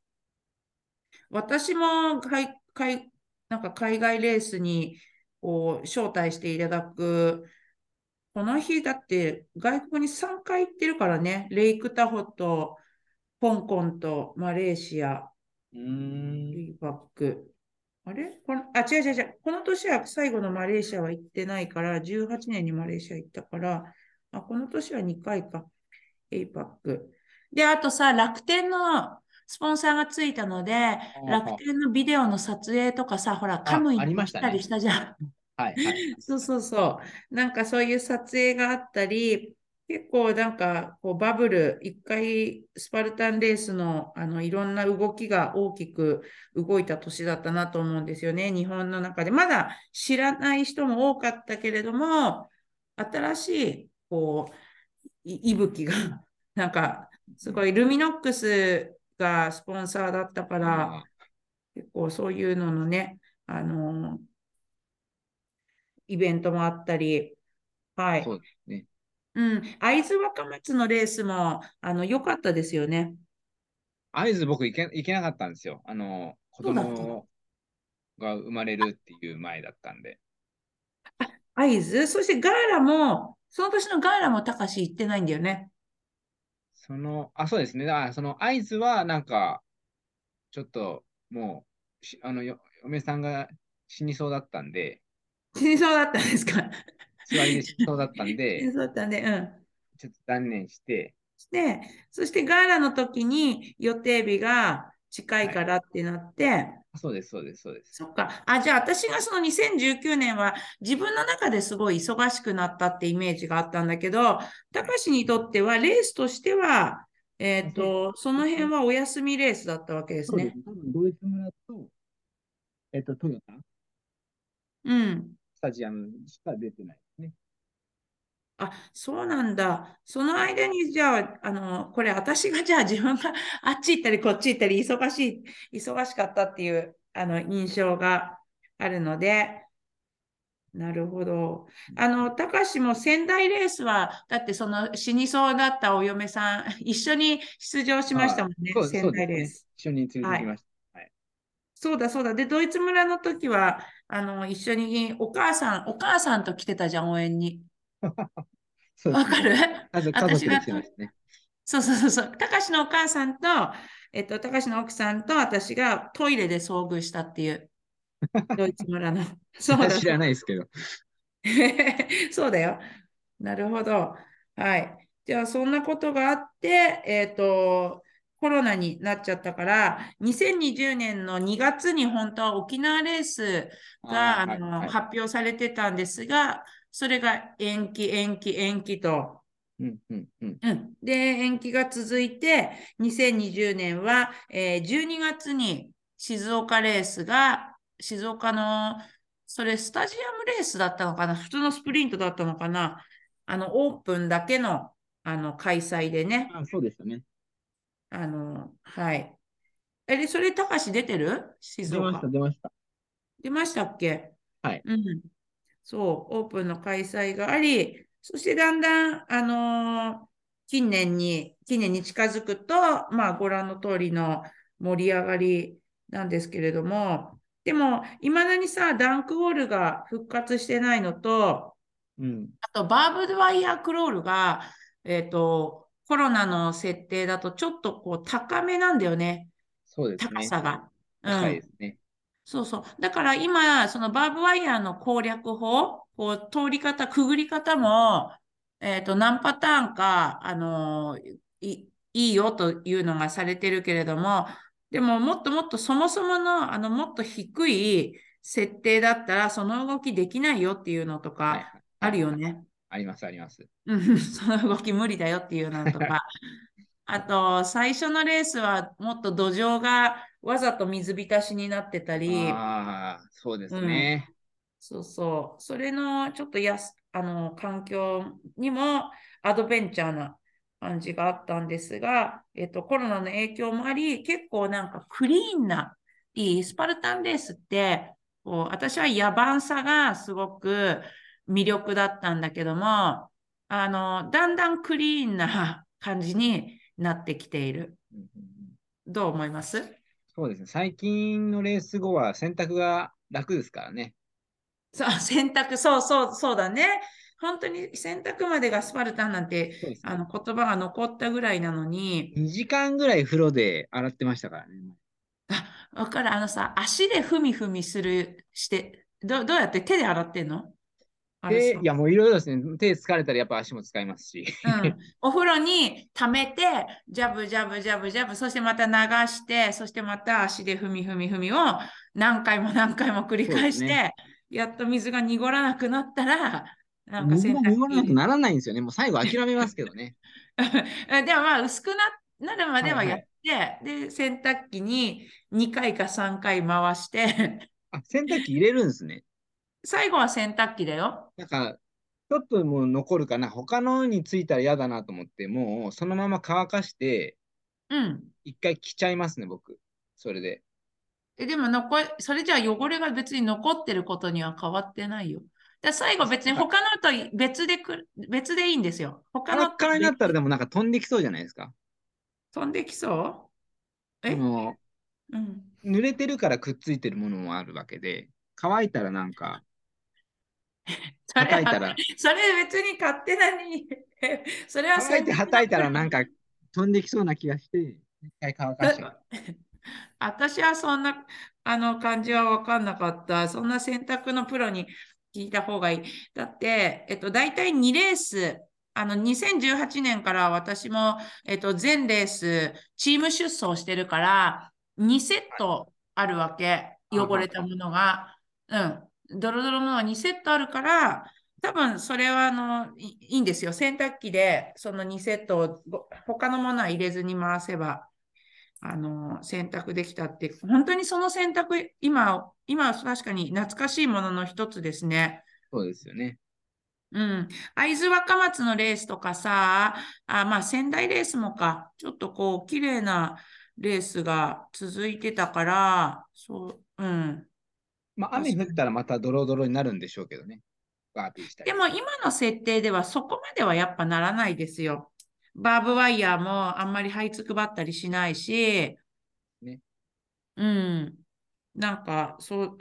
私も海、海、なんか海外レースに、こう、招待していただく、この日、だって、外国に3回行ってるからね。レイクタホと、香港とマレーシア、うーん。バック。あれ？この、あ、違う違う違う。この年は最後のマレーシアは行ってないから、18年にマレーシア行ったから、あ、この年は2回か。エイパック。で、あとさ、楽天のスポンサーがついたので、楽天のビデオの撮影とかさ、ほら、カムイにましたね行ったりしたじゃん。はい、はい。そうそうそう。なんかそういう撮影があったり、結構なんかこうバブル、一回スパルタンレースのあのいろんな動きが大きく動いた年だったなと思うんですよね。日本の中で。まだ知らない人も多かったけれども、新しいこう、い息吹が、なんかすごいルミノックスがスポンサーだったから、あ結構そういうののね、あのイベントもあったり、はい。ーそうですね。うん。会津若松のレースも、あの、良かったですよね。会津僕行け、行けなかったんですよ。あの、子供が生まれるっていう前だったんで。会津？そしてガーラも、その年のガーラも高し行ってないんだよね。その、あ、そうですね。だからその会津はなんか、ちょっともう、しあの、よ嫁さんが死にそうだったんで、死にそうだったんですか？座りで死にそうだったん死にで、そうだったんで、うん。ちょっと断念して、で、そしてガーラの時に予定日が近いからってなって、そうです、そうです、そうです。そっか。あ、じゃあ私がその2019年は自分の中ですごい忙しくなったってイメージがあったんだけど、高橋にとってはレースとしては、えっと、その辺はお休みレースだったわけですね。。多分ドイツ村と、えっと、トヨタうん。スタジアムしか出てないですね。あ、そうなんだ。その間に、じゃあ、あの、これ私がじゃあ自分があっち行ったりこっち行ったり忙しい、忙しかったっていう、あの、印象があるので、なるほど。あの、高橋も仙台レースは、だってその死にそうだったお嫁さん、一緒に出場しましたもんね、仙台レース。一緒に連れて行きました。そうだそうだ。で、ドイツ村の時は、あの、一緒にお母さん、お母さんと来てたじゃん、応援に。わかる？ね。そうそうそうそう。高橋のお母さんと、えっと、高橋の奥さんと私がトイレで遭遇したっていう、ドイツ村の。そうだ。知らないですけど。そうだよ。なるほど。はい。じゃあ、そんなことがあって、えっと、コロナになっちゃったから、2020年の2月に本当は沖縄レースがあのはいはい発表されてたんですが、それが延期、延期、延期と。うんうんうん。うん、で、延期が続いて、2020年は、えー12月に静岡レースが、静岡の、それスタジアムレースだったのかな？普通のスプリントだったのかな？あの、オープンだけの、あの、開催でね。あそうでしたね。あの、はい。え、で、それ、高橋出てる？静岡出ました、。出ました。出ましたっけ？はい。うん。そう、オープンの開催があり、そしてだんだん、あのー近年に、近年に近づくと、まあ、ご覧の通りの盛り上がりなんですけれども、でも、いまだにさ、ダンクウォールが復活してないのと、うん。あと、バーブドワイヤークロールが、えっと、コロナの設定だとちょっとこう高めなんだよね、そうですね。高さが。うん高いで。すね。そうそう。だから今、そのバーブワイヤーの攻略法、こう通り方、くぐり方も、えっと、何パターンか、あのい、いいよというのがされてるけれども、でももっともっとそもそもの、あの、もっと低い設定だったら、その動きできないよっていうのとはいかはいあるよね。あります、あります。うん、その動き無理だよっていうのとか。あと、最初のレースはもっと土壌がわざと水浸しになってたり、ああ、そうですね。そうそう。それのちょっとやす、あの、環境にもアドベンチャーな感じがあったんですが、えっと、コロナの影響もあり、結構なんかクリーンな、いいスパルタンレースって、こう、私は野蛮さがすごく魅力だったんだけども、あの、だんだんクリーンな感じになってきている。どう思います？そうですね。最近のレース後は選択が楽ですからね。そう、選択、そうそう、そうだね。本当に選択までがスパルタンなんて、ねあの言葉が残ったぐらいなのに、2時間ぐらい風呂で洗ってましたからね。あ、わかる、あのさ、足でふみふみする、して、どどうやって？手で洗ってんの？でいや、もういろいろですね。手疲れたらやっぱ足も使いますし。うん、お風呂に溜めて、ジャブジャブジャブジャブ、そしてまた流して、そしてまた足で踏み踏み踏みを何回も何回も繰り返して、そうですやっと水が濁らなくなったら、なんか洗濯機濁らなくならないんですよね。もう最後諦めますけどね。でもまあ薄くななるまでははいはやって、で、洗濯機に2回か3回回して、あ、洗濯機入れるんですね。最後は洗濯機だよ。なんか、ちょっともう残るかな。他のについたら嫌だなと思って、もうそのまま乾かして、うん。一回着ちゃいますね、僕。それで。えでも残り、それじゃあ汚れが別に残ってることには変わってないよ。だ最後別に他のと別でく別でいいんですよ。他のカラッカラになったらでもなんか飛んできそうじゃないですか。飛んできそう？え？あのうん。濡れてるからくっついてるものもあるわけで、乾いたらなんか、叩いたら、それ別に勝手なに、それは乾いて叩いたらなんか。か飛んできそうな気がして、一回乾かし。私はそんなあの感じは分かんなかった。そんな選択のプロに聞いた方がいい。だって、えっと、大体2レース、あの2018年から私も、えっと、全レース、チーム出走してるから、2セットあるわけ。汚れたものが。うん。ドロドロのが2セットあるから、多分それはあのいいいんですよ。洗濯機でその2セットをご他のものは入れずに回せば。あの、選択できたって、本当にその選択、今、今は確かに懐かしいものの一つですね。そうですよね。うん。会津若松のレースとかさ、あ、まあ仙台レースもか、ちょっとこう、綺麗なレースが続いてたから、そう、うん。まあ、雨降ったらまたドロドロになるんでしょうけどね。バーピーしたり。でも今の設定ではそこまではやっぱならないですよ。バーブワイヤーもあんまり這いつくばったりしないし、ねうん。なんか、そう、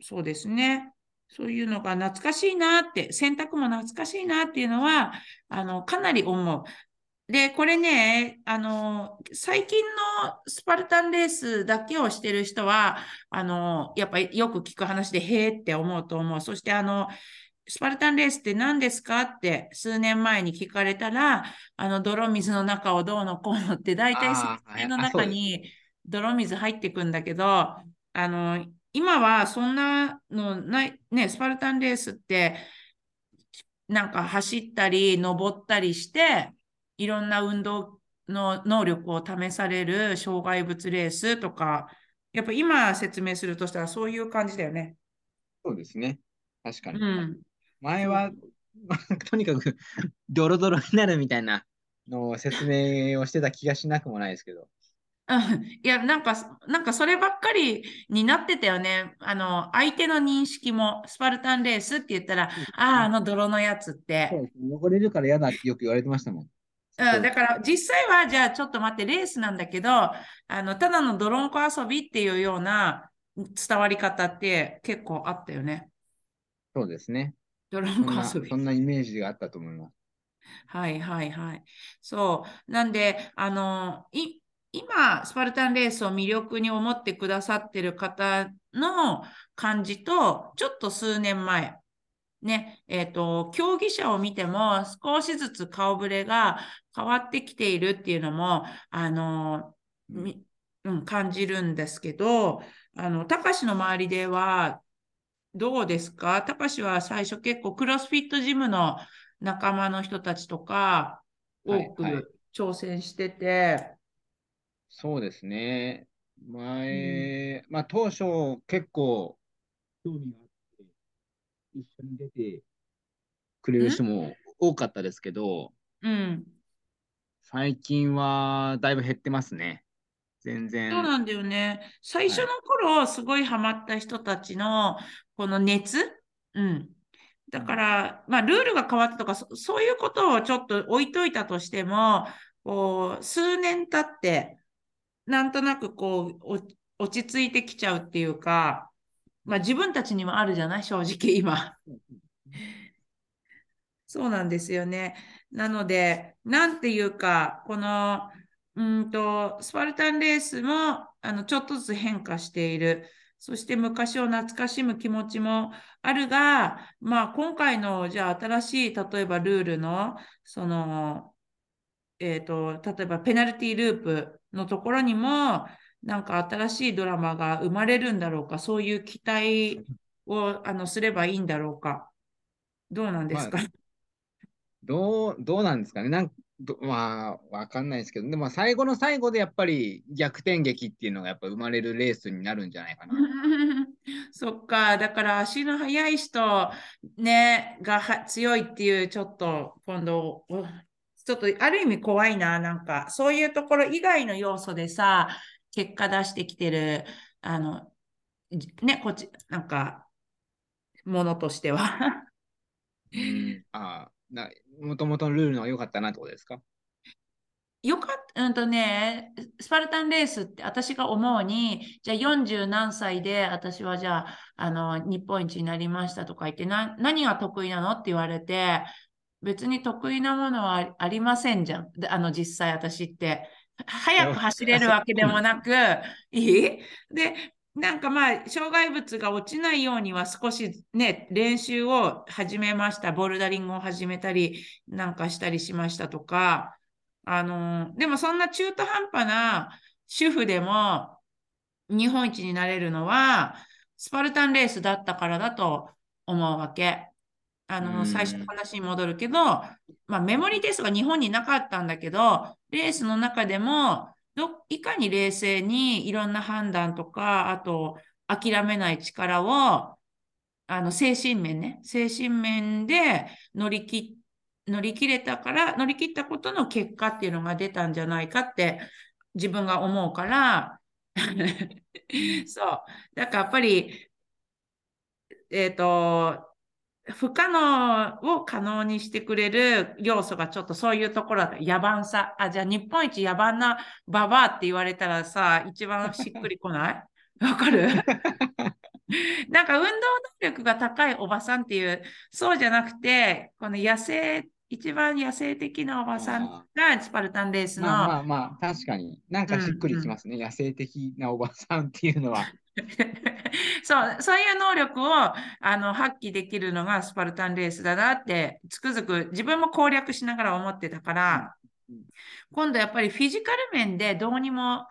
そうですね。そういうのが懐かしいなって、選択も懐かしいなっていうのは、あの、かなり思う。で、これね、あの、最近のスパルタンレースだけをしてる人は、あの、やっぱりよく聞く話で、へーって思うと思う。そして、あの、スパルタンレースって何ですかって数年前に聞かれたら、あの泥水の中をどうのこうのって大体説明の中に泥水入ってくんだけど、あの、今はそんなのない、ね、スパルタンレースってなんか走ったり登ったりして、いろんな運動の能力を試される障害物レースとか、やっぱ今説明するとしたらそういう感じだよね。そうですね。確かに。うん。前は とにかくドロドロになるみたいなのを説明をしてた気がしなくもないですけど。うんいや、なんか、なんかそればっかりになってたよね。あの、相手の認識も、スパルタンレースって言ったら、ああ、あの泥のやつって。そうですね汚れるから嫌だってよく言われてましたもん。うん、だから実際はじゃあちょっと待ってレースなんだけどあのただのドロンコ遊びっていうような伝わり方って結構あったよね。そうですね。ドロンコそんな遊びそ。んなイメージがあったと思います。はいはいはい。そう。なんで、あの、い今、スパルタンレースを魅力に思ってくださってる方の感じと、ちょっと数年前、ね、えっと、競技者を見ても少しずつ顔ぶれが変わってきているっていうのも、あの、みうん、感じるんですけど、あの、たかしの周りでは、どうですか？たかしは最初結構クロスフィットジムの仲間の人たちとか、多はいはい。く挑戦してて、そうですね。前、まあ当初結構興味が一緒に出てくれる人も多かったですけど、うん。最近はだいぶ減ってますね。全然。そうなんだよね。最初の頃、すごいハマった人たちの、この熱？うん。だから、まあ、ルールが変わったとか、そそういうことをちょっと置いといたとしても、こう、数年経って、なんとなくこう、お落ち着いてきちゃうっていうか、まあ、自分たちにもあるじゃない？正直今。そうなんですよね。なので、なんていうか、この、うんと、スパルタンレースも、あの、ちょっとずつ変化している。そして昔を懐かしむ気持ちもあるが、まあ、今回の、じゃあ、新しい、例えばルールの、その、えっと、例えばペナルティーループのところにも、なんか新しいドラマが生まれるんだろうか、そういう期待をあのすればいいんだろうか。どうなんですか、まどう、どうなんですかね？なんどまあ、わかんないですけど、でも最後の最後でやっぱり逆転劇っていうのがやっぱ生まれるレースになるんじゃないかな。そっか、だから足の速い人、ね、がは強いっていう、ちょっと今度、おちょっとある意味怖いな、なんか、そういうところ以外の要素でさ、結果出してきてる、あの、じね、こっち、なんか、ものとしては。うん、ああ、な、もともとのルールの良かったなってことですか？よかった、うんとね、スパルタンレースって私が思うに、じゃあ40何歳で私はじゃあ、あの、日本一になりましたとか言って、な、何が得意なのって言われて、別に得意なものはありませんじゃん。であの、実際私って。速く走れるわけでもなく、いい？で、なんかまあ、障害物が落ちないようには少しね、練習を始めました。ボルダリングを始めたりなんかしたりしましたとか、あの、でもそんな中途半端な主婦でも日本一になれるのは、スパルタンレースだったからだと思うわけ。あの、うん。最初の話に戻るけど、まあ、メモリーテストが日本になかったんだけど、レースの中でも、どいかに冷静にいろんな判断とか、あと、諦めない力を、あの、精神面ね、精神面で乗り切乗り切れたから、乗り切ったことの結果っていうのが出たんじゃないかって自分が思うから、そう。だからやっぱり、えっと、不可能を可能にしてくれる要素がちょっとそういうところだ。野蛮さ。あ、じゃあ日本一野蛮なババアって言われたらさ、一番しっくりこない？わかる？なんか運動能力が高いおばさんっていう、そうじゃなくて、この野生、一番野生的なおばさんがスパルタンレースの、まあまあまあ、確かに。なんかしっくりきますね。野生的なおばさんっていうのは。そう、そういう能力をあの発揮できるのがスパルタンレースだなって、つくづく自分も攻略しながら思ってたから今度やっぱりフィジカル面でどうにも、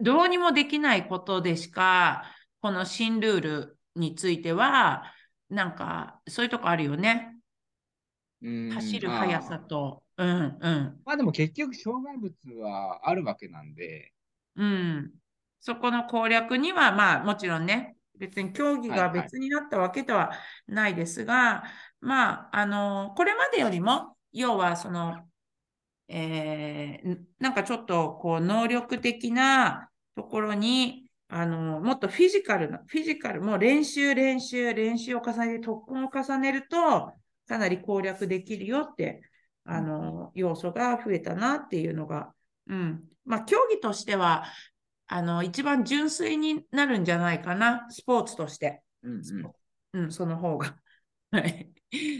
どうにもできないことでしか、この新ルールについては、なんかそういうとこあるよね。うん走る速さと。うんうん。まあでも結局、障害物はあるわけなんで、うん。そこの攻略には、まあもちろんね、別に競技がはいはい別になったわけではないですが、まあ、あの、これまでよりも、要はその、えーなんかちょっとこう能力的なところに、あの、もっとフィジカルな、フィジカル、もう練習、練習、練習を重ねて、特訓を重ねると、かなり攻略できるよって、あの、要素が増えたなっていうのが、うん。まあ、競技としては、あの、一番純粋になるんじゃないかな、スポーツとして。うんうん。うん、その方が。はい。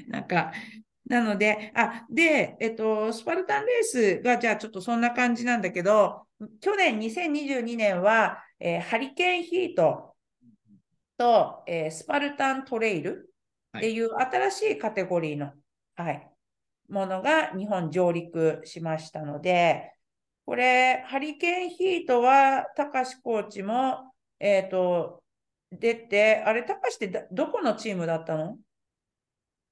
なんか、なので、あ、で、えっと、スパルタンレースが、じゃあちょっとそんな感じなんだけど、去年2022年は、えーハリケーンヒートと、えースパルタントレイルっていう新しいカテゴリーの、はい、ものが日本上陸しましたので、これ、ハリケーンヒートは、高橋コーチも、えっと、出て、あれ、高橋ってだどこのチームだったの？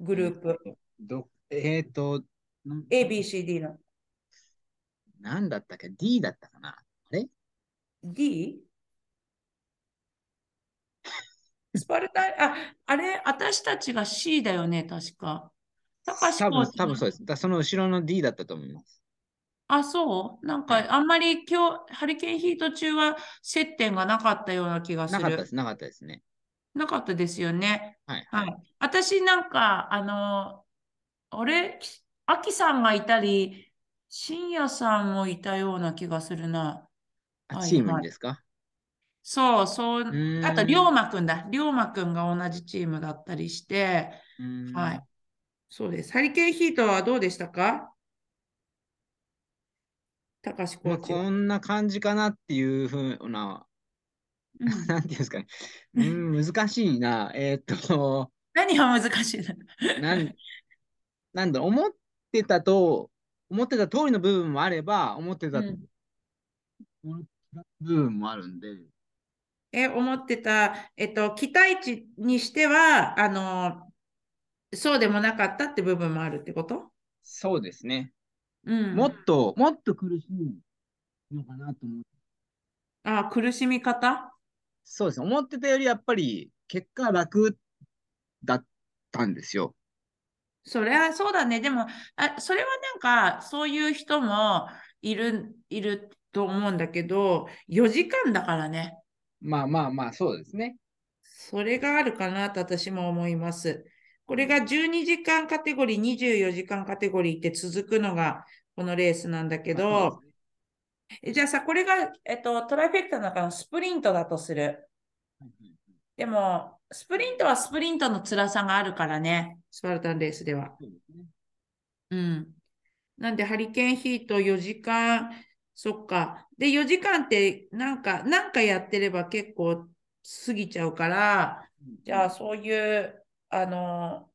グループ。どえっ、と、なん A、B、C、D の。なんだったっけ ?D だったかな？あれ？D? スパルタン、あ、あれ、私たちが C だよね、確か。高橋コーチ多分そうです。だその後ろの D だったと思います。あ、そう？なんはいか、あんまり今日、ハリケーンヒート中は接点がなかったような気がする。なかったです、なかったですね。なかったですよね。はい。はい。私なんか、あの、あれ、アキさんがいたり、深夜さんもいたような気がするな。はいあチームですか？そう、そう、あと、龍馬くんだ。龍馬くんが同じチームだったりして、うーんはい。そうです。ハリケーンヒートはどうでしたか？高橋コまあ、ーチは。こんな感じかなっていうふうな、うんなんていうんですかね。うーん、難しいな。えーっと、何が難しいの？なん、なんだ思ってたと、思ってた通りの部分もあれば、思ってたうん部分もあるんで、え、思ってた、えっと、期待値にしては、あの、そうでもなかったって部分もあるってこと？そうですね。うん。もっと、もっと苦しいのかなと思う。あ、苦しみ方？そうですね。思ってたよりやっぱり結果楽だったんですよ。それはそうだね。でも、あ、それはなんか、そういう人もいる、いると思うんだけど、4時間だからね。まあまあまあ、そうですね。それがあるかなと私も思います。これが12時間カテゴリー、24時間カテゴリーって続くのがこのレースなんだけまあどじゃあさ、これが、えっと、トライフェクターの中のスプリントだとする。でも、スプリントはスプリントの辛さがあるからね、スパルタンレースでは。うん。なんで、ハリケーンヒート4時間、そっか。で、4時間って、なんか、なんかやってれば結構過ぎちゃうから、じゃあ、そういう、あの、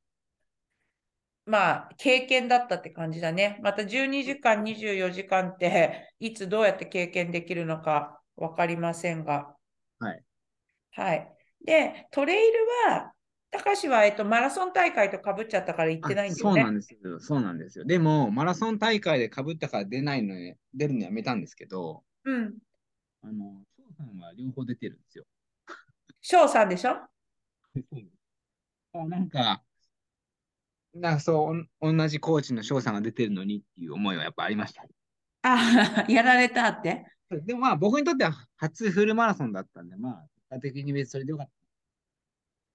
まあ、経験だったって感じだね。また12時間、24時間って、いつどうやって経験できるのか分かりませんが。はい。はい。で、トレイルは、高橋は、えっと、マラソン大会とかぶっちゃったから行ってないんだよねそうなん。ですよ。そうなんですよ。でも、マラソン大会で被ったから出ないのに、出るのやめたんですけど、うん。あの、翔さんは両方出てるんですよ。翔さんでしょ？あ なんか、なんかそう、同じコーチの翔さんが出てるのにっていう思いはやっぱありました。あ、やられたって？でもまあ僕にとっては初フルマラソンだったんで、まあ、結果的に別にそれでよかっ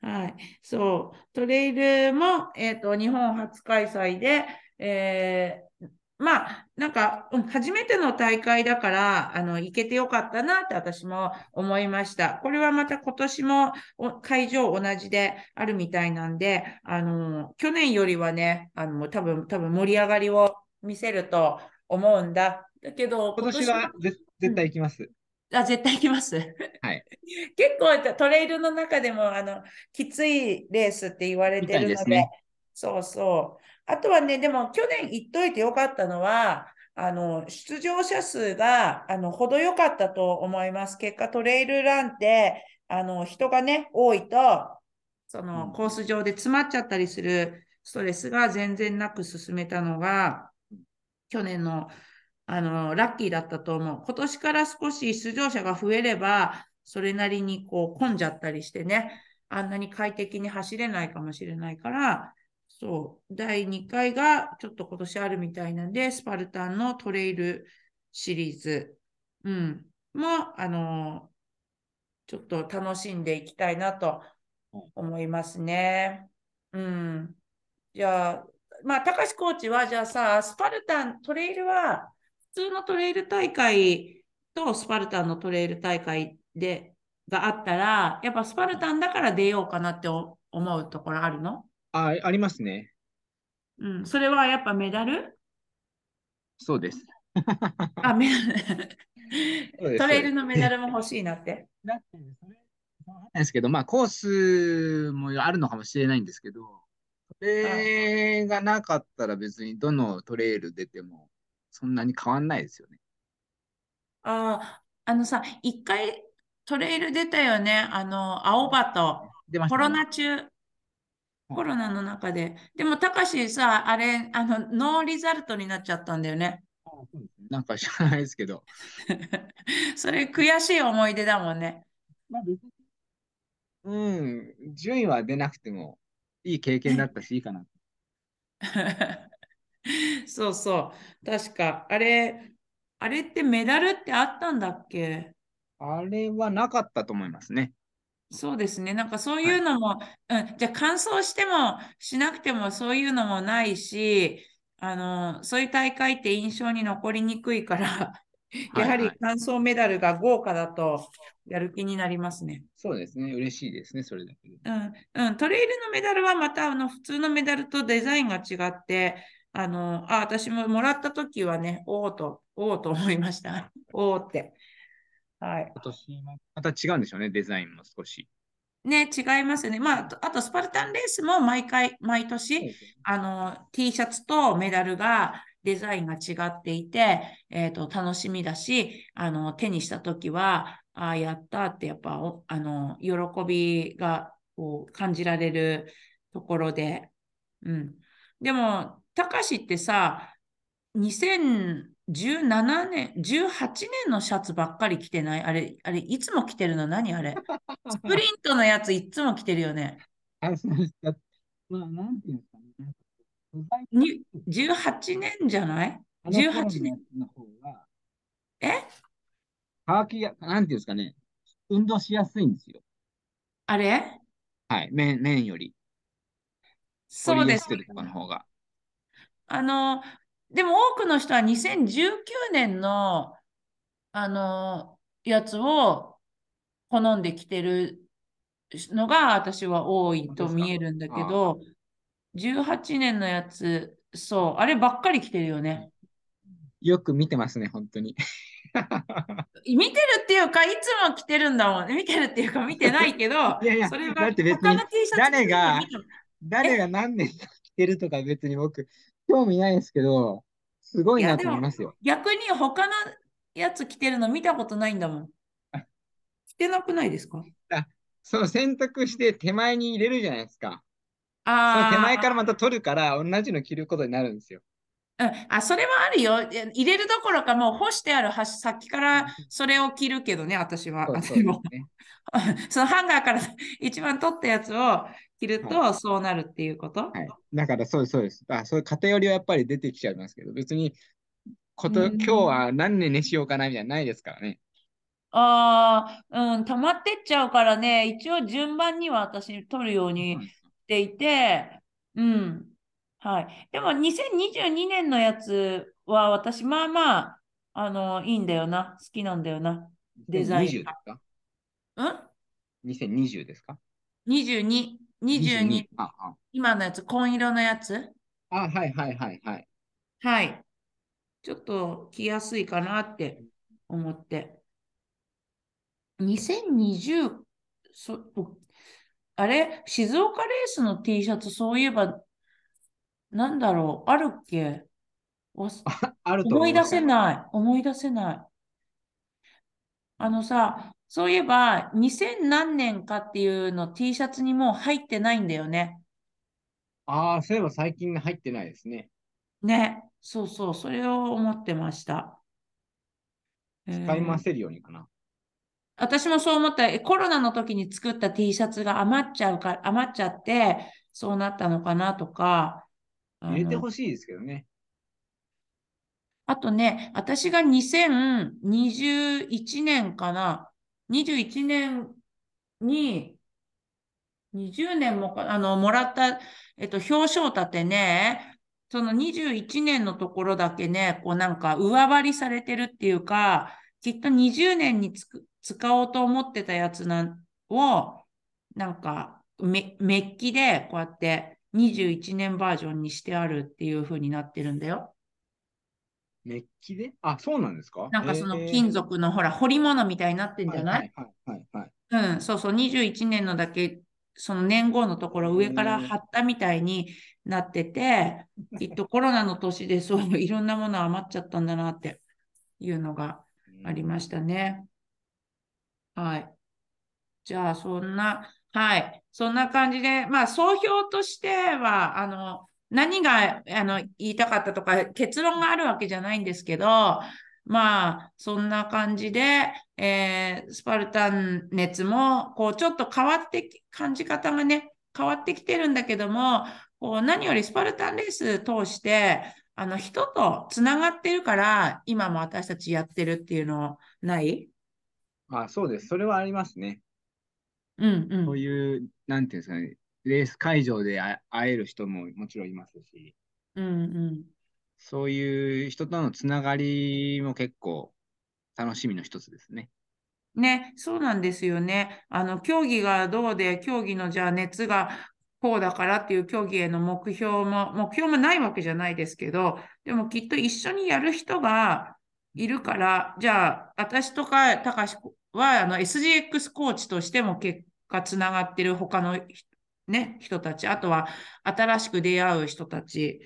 た。はい。そう。トレイルも、えっと、日本初開催で、えーまあ、なんか、うん初めての大会だから、あの、行けてよかったなって私も思いました。これはまた今年もお会場同じであるみたいなんで、あの、去年よりはね、あの、多分、多分盛り上がりを見せると思うんだ。だけど、今年はぜ絶対行きます。あ、絶対行きます？はい。結構トレイルの中でもあのきついレースって言われてるので、ねそうそう。あとはね、でも去年言っといてよかったのは、あの出場者数があの程よかったと思います。結果、トレイルランってあの人がね、多いと、そのうんコース上で詰まっちゃったりするストレスが全然なく進めたのが、去年のあのラッキーだったと思う。今年から少し出場者が増えれば、それなりにこう混んじゃったりしてね、あんなに快適に走れないかもしれないから、そう、第2回がちょっと今年あるみたいなんで、スパルタンのトレイルシリーズ、うん、も、あのちょっと楽しんでいきたいなと思いますね。うん。じゃあ、まあ、高橋コーチは、じゃあさ、スパルタン、トレイルは、普通のトレイル大会とスパルタンのトレイル大会で、があったら、やっぱスパルタンだから出ようかなって思うところあるの？あ、ありますね。うん。それはやっぱメダル？そうです。あ、メダル。トレイルのメダルも欲しいなって。だって、それ、ないですけど、まあ、コースもあるのかもしれないんですけど、それがなかったら別にどのトレイル出てもそんなに変わんないですよね。ああ、あのさ、一回トレイル出たよね。あの、青葉と。コロ。ナ中、コロナの中で。でも、たかしさ、あれ、あの、ノーリザルトになっちゃったんだよね。なんか知らないですけど、それ悔しい思い出だもんね。まあ別に、うん、順位は出なくてもいい経験だったし、いいかな。そうそう。確か、あれ、あれってメダルってあったんだっけ？あれはなかったと思いますね。そうですね。なんかそういうのも、うん、じゃあ完走してもしなくてもそういうのもないし、あの、そういう大会って印象に残りにくいから、やはりはい完走メダルが豪華だとやる気になりますね。そうですね。嬉しいですね、それだけで。うん、うん、トレイルのメダルはまたあの普通のメダルとデザインが違って、あの、あ、私ももらった時はね、おおと、おおと思いました。おおって。はい。今年もまた違うんでしょうね、デザインも少し。ね、違いますよね。まあ、あとスパルタンレースも毎回、毎年、あの、T シャツとメダルがデザインが違っていて、えっと、楽しみだし、あの、手にしたときは、ああ、やったって、やっぱ、おあの、喜びが、こう、感じられるところで、うん。でも、たかしってさ、2017年、18年のシャツばっかり着てない？あれ、あれ、いつも着てるの？何あれ？スプリントのやついつも着てるよね。あ、そうですか。まあ、なんていうんですかね。なんか素材に18年じゃない？あの頃 ?18 のや年。つの方が、え？乾きが、なんていうんですかね。運動しやすいんですよ。あれ？はい。麺、麺より。ポそうですリエス。テルとかの方が。あの、でも多くの人は2019年の、あの、やつを好んで着てるのが私は多いと見えるんだけど、18年のやつ、そう、あればっかり着てるよね。よく見てますね、本当に。見てるっていうか、いつも着てるんだもんね。見てるっていうか、見てないけど、いやいやそれは他の T シャツ誰が誰が何年着てるとか別に僕、興味ないですけど、すごいなと思いますよ。逆に他のやつ着てるの見たことないんだもん。着てなくないですか？その選択して手前に入れるじゃないですか。あ手前からあ、また取るから、同じの着ることになるんですよ。うん、あ、それはあるよ。入れるどころかもう干してあるは先からそれを着るけどね、私は。そ のハンガーから 一番取ったやつを着るとそうなるっていうこと？はい。だからそうです、そうです。あ、そういう偏りはやっぱり出てきちゃいますけど、別にこと、うん今日は何年寝しようかなみたいなのないですからね。ああ、うん、溜まってっちゃうからね、一応順番には私取るようにしていて、うん。はい。でも2022年のやつは私、まあまあ、あの、いいんだよな。好きなんだよな。デザイン20ですか？うん ?2020 ですか？22、22、あ、あ、今のやつ、紺色のやつ？あ、はいはいはいはい。はい。ちょっと着やすいかなって思って。2020、そ、あれ？静岡レースの T シャツ、そういえば、なんだろう、あるっけ？あると思い出せいない。思い出せない。あのさ、そういえば、2000何年かっていうの T シャツにもう入ってないんだよね。ああ、そういえば最近入ってないですね。ね。そうそう、それを思ってました。えー使い回せるようにかな。私もそう思った。えコロナの時に作った T シャツが余っちゃうか、余っちゃって、そうなったのかなとか。あ入れてのほしいですけどね。あとね、私が2021年かな。21年に、20年もか、あの、もらった、えっと、表彰立てね、その21年のところだけね、こうなんか上張りされてるっていうか、きっと20年につく使おうと思ってたやつなんを、なんかメ、メッキでこうやって21年バージョンにしてあるっていう風になってるんだよ。メッキで？あ、そうなんですか？なんかその金属のほら、彫り物みたいになってんじゃない、はいはいはいはいはい。うん、そうそう、21年のだけ、その年号のところを上から貼ったみたいになってて、きっとコロナの年でそういういろんなもの余っちゃったんだなっていうのが ありましたね。はい。じゃあ、そんな、はい。そんな感じで、まあ、総評としては、あの、何が、あの、言いたかったとか、結論があるわけじゃないんですけど、まあ、そんな感じで、えースパルタン熱も、こう、ちょっと変わって、感じ方がね、変わってきてるんだけども、こう、何よりスパルタンレース通して、あの、人とつながってるから、今も私たちやってるっていうのない？あ、そうです。それはありますね。うんうん。そういう、なんていうんですかね、レース会場であ会える人ももちろんいますし、うんうん。そういう人とのつながりも結構楽しみの一つですね。ね、そうなんですよね。あの、競技がどうで、競技のじゃあ熱がこうだからっていう競技への目標も、目標もないわけじゃないですけど、でもきっと一緒にやる人がいるから、じゃあ、私とか、たかしは、あの、SGX コーチとしても結果つながってる他のひね、人たち、あとは新しく出会う人たち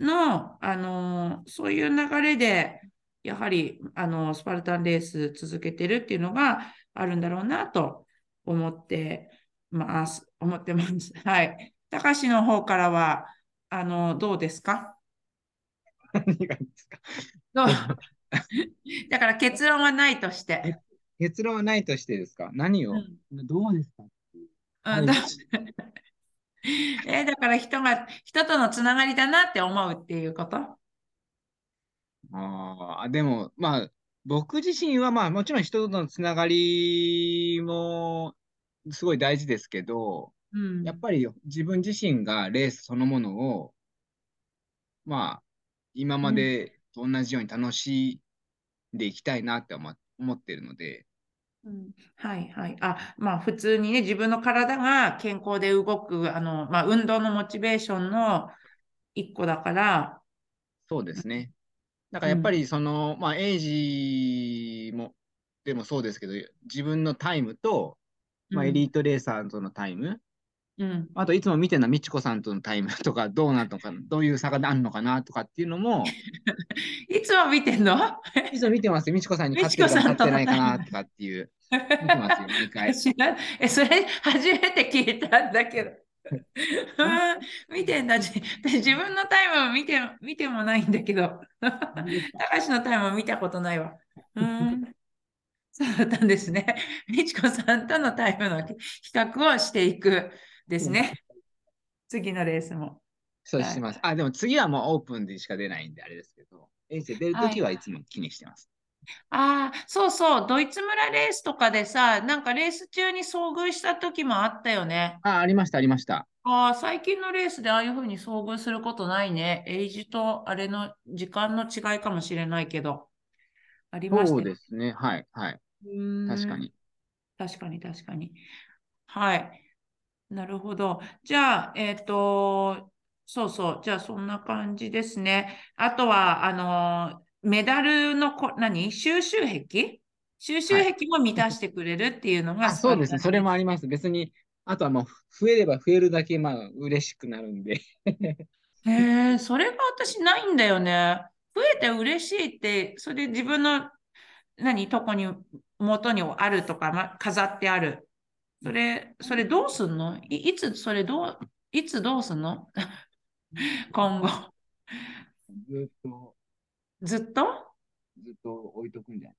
の、あのそういう流れで、やはり、あの、スパルタンレース続けてるっていうのがあるんだろうなと思ってます。思ってます。はい。高橋の方からは、あの、どうですか？何がですか？だから結論はないとして。結論はないとしてですか？何を、うん。どうですか？うん、だ えだから人が、人とのつながりだなって思うっていうこと？ああ、でも、まあ、僕自身は、まあ、もちろん人とのつながりもすごい大事ですけど、うん。やっぱり自分自身がレースそのものを、まあ、今までと同じように楽しんでいきたいなって思思ってるので、うん。はいはい。あ、まあ普通にね、自分の体が健康で動く、あの、まあ運動のモチベーションの一個だから、そうですね。だからやっぱりその、まあ、エイジも、でもそうですけど、自分のタイムと、まあ、うん。エリートレーサーとのタイム、うん。あといつも見てるのは美智子さんとのタイムとか、どうなのか、どういう差があるのかなとかっていうのも、いつも見てんの？いつも見てますよ。美智子さんに勝ってるか勝ってないかなとかっていう、見てますよ、毎回。え、それ初めて聞いたんだけど。うん見てんだ。じ自分のタイムを見て、見てもないんだけど。高橋のタイムを見たことないわ。うん。そうだったんですね。美智子さんとのタイムの比較をしていくですね。次のレースも。そうしてます。あ、でも次はもうオープンでしか出ないんであれですけど、エイジで出るときはいつも気にしてます。ああ、そうそう。ドイツ村レースとかでさ、なんかレース中に遭遇した時もあったよね。あ、ありました、ありました。ああ、最近のレースでああいうふうに遭遇することないね。エイジとあれの時間の違いかもしれないけど。ありましたそうよですね。はい、はい。確かに。確かに、確かに。はい。なるほど。じゃあ、えっと、そうそう。じゃあ、そんな感じですね。あとは、あの、メダルのこ、何？収集癖？収集癖も満たしてくれるっていうのがあ、そうですね。それもああります。別に、あとはもう増えれば増えるだけ、まあ、嬉しくなるんで。へえ、それが私ないんだよね。増えて嬉しいって、それ自分の、何、とこに、元にあるとか、ま、飾ってある。それ、それどうすんの？い、いつ、それどう、いつどうすんの？今後。ずっと、ずっと？ずっと置いとくんじゃない？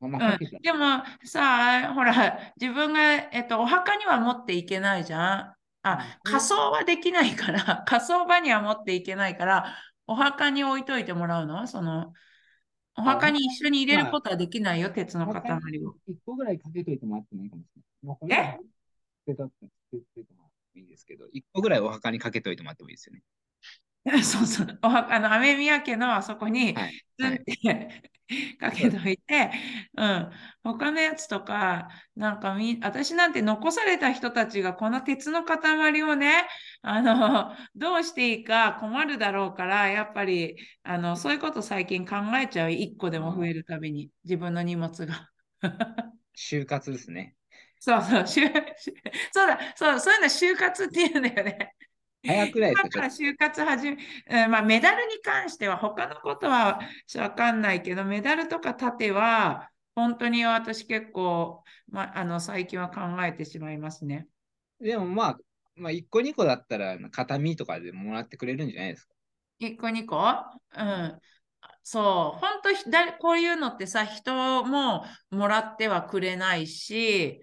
うん、でもさ、ほら、自分が、えっと、お墓には持っていけないじゃん。あ、仮装はできないから、仮装場には持っていけないから、お墓に置いといてもらうの？その、お墓に一緒に入れることはできないよ、鉄の塊を。1個ぐらいかけといてもらってもいいかもしれ捨てたって捨ててもいいですけど、1個ぐらいお墓にかけといてもらってもいいですよね。そうそう。お墓の雨宮家のあそこに、はいはい、かけといて、うん。他のやつとか、なんかみ、私なんて残された人たちがこの鉄の塊をね、あの、どうしていいか困るだろうから、やっぱり、あの、そういうこと最近考えちゃう。一個でも増えるたびに、自分の荷物が。就活ですね。そうそう、就そうだ、そう、そういうの就活って言うんだよね。早くないですか？就活始め、まあ、メダルに関しては他のことはわかんないけど、メダルとか盾は本当に私結構、まあ、あの最近は考えてしまいますね。でもまあ、まあ、1個2個だったら形見とかでもらってくれるんじゃないですか？1個2個？うん。そう、本当だ、こういうのってさ、人ももらってはくれないし、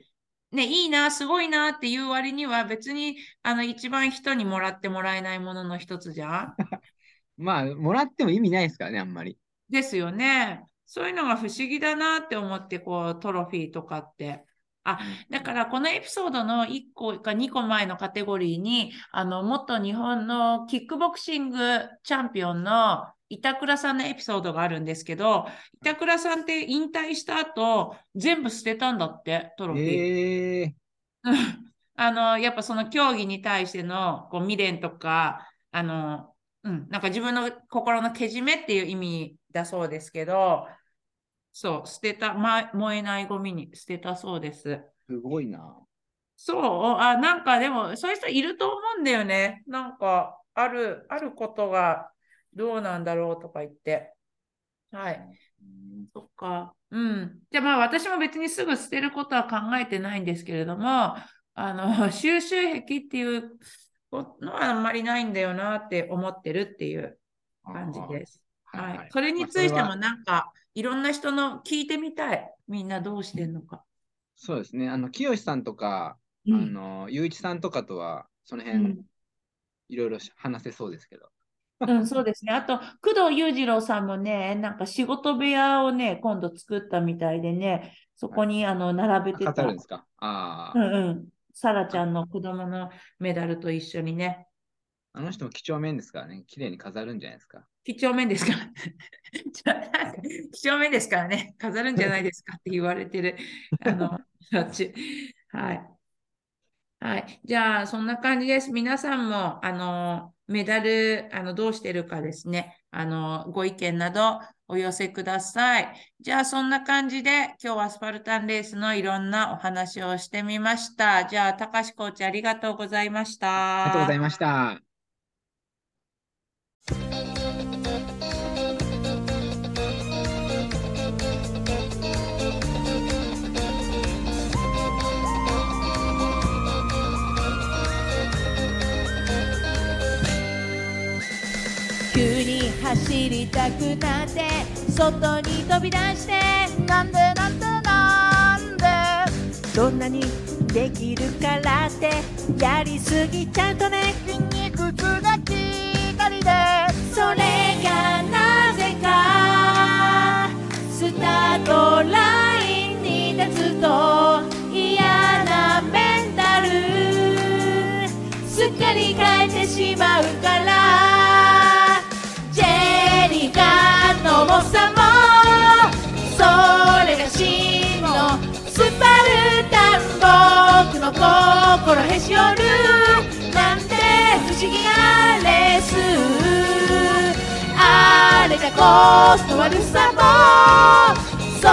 ね、いいな、すごいなっていう割には別にあの一番人にもらってもらえないものの一つじゃん。まあ、もらっても意味ないですからね、あんまり。ですよね。そういうのが不思議だなって思って、こう、トロフィーとかって。あ、だからこのエピソードの1個か2個前のカテゴリーに、あの、元日本のキックボクシングチャンピオンの板倉さんのエピソードがあるんですけど、板倉さんって引退した後、全部捨てたんだって、トロフィー。えー、あの、やっぱその競技に対してのこう未練とか、あの、うん、なんか自分の心のけじめっていう意味だそうですけど、そう、捨てた、ま、燃えないゴミに捨てたそうです。すごいな。そう、あ、なんかでも、そういう人いると思うんだよね。なんか、ある、あることがどうなんだろうとか言って。はい。そっか。うん。じゃあまあ私も別にすぐ捨てることは考えてないんですけれども、あの、収集癖っていうのはあんまりないんだよなって思ってるっていう感じです。はい。それについてもなんか、いろんな人の聞いてみたい。みんなどうしてんのか。そうですね。あの、清さんとか、うん、あの、ゆういちさんとかとは、その辺、いろいろ話せそうですけど。うん、そうですね。あと、工藤裕次郎さんもね、なんか仕事部屋をね、今度作ったみたいでね、そこにあの並べてた。るんですか？ああ。うんうん。サラちゃんの子供のメダルと一緒にね。あの人も几帳面ですからね、綺麗に飾るんじゃないですか？几帳面ですか？ら。几帳面ですからね、飾るんじゃないですかって言われてる。あの、はい。はい。じゃあ、そんな感じです。皆さんも、あの、メダル、あの、どうしてるかですね。あの、ご意見などお寄せください。じゃあ、そんな感じで、今日はスパルタンレースのいろんなお話をしてみました。じゃあ、高橋コーチありがとうございました。ありがとうございました。走りたくなって外に飛び出してなんでなんでなんでどんなにできるからってやりすぎちゃうとね筋肉痛がきたりでそれがなぜかスタートラインに立つとの重さもそれが真のスパルタン僕の心へし折るなんて不思議なレースあれじゃコスト悪さも。そ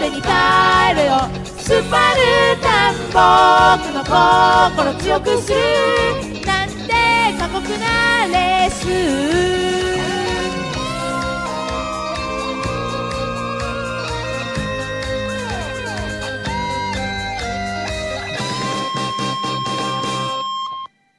れに耐えろよ。スパルタン僕の心強くする。なんて過酷なレース。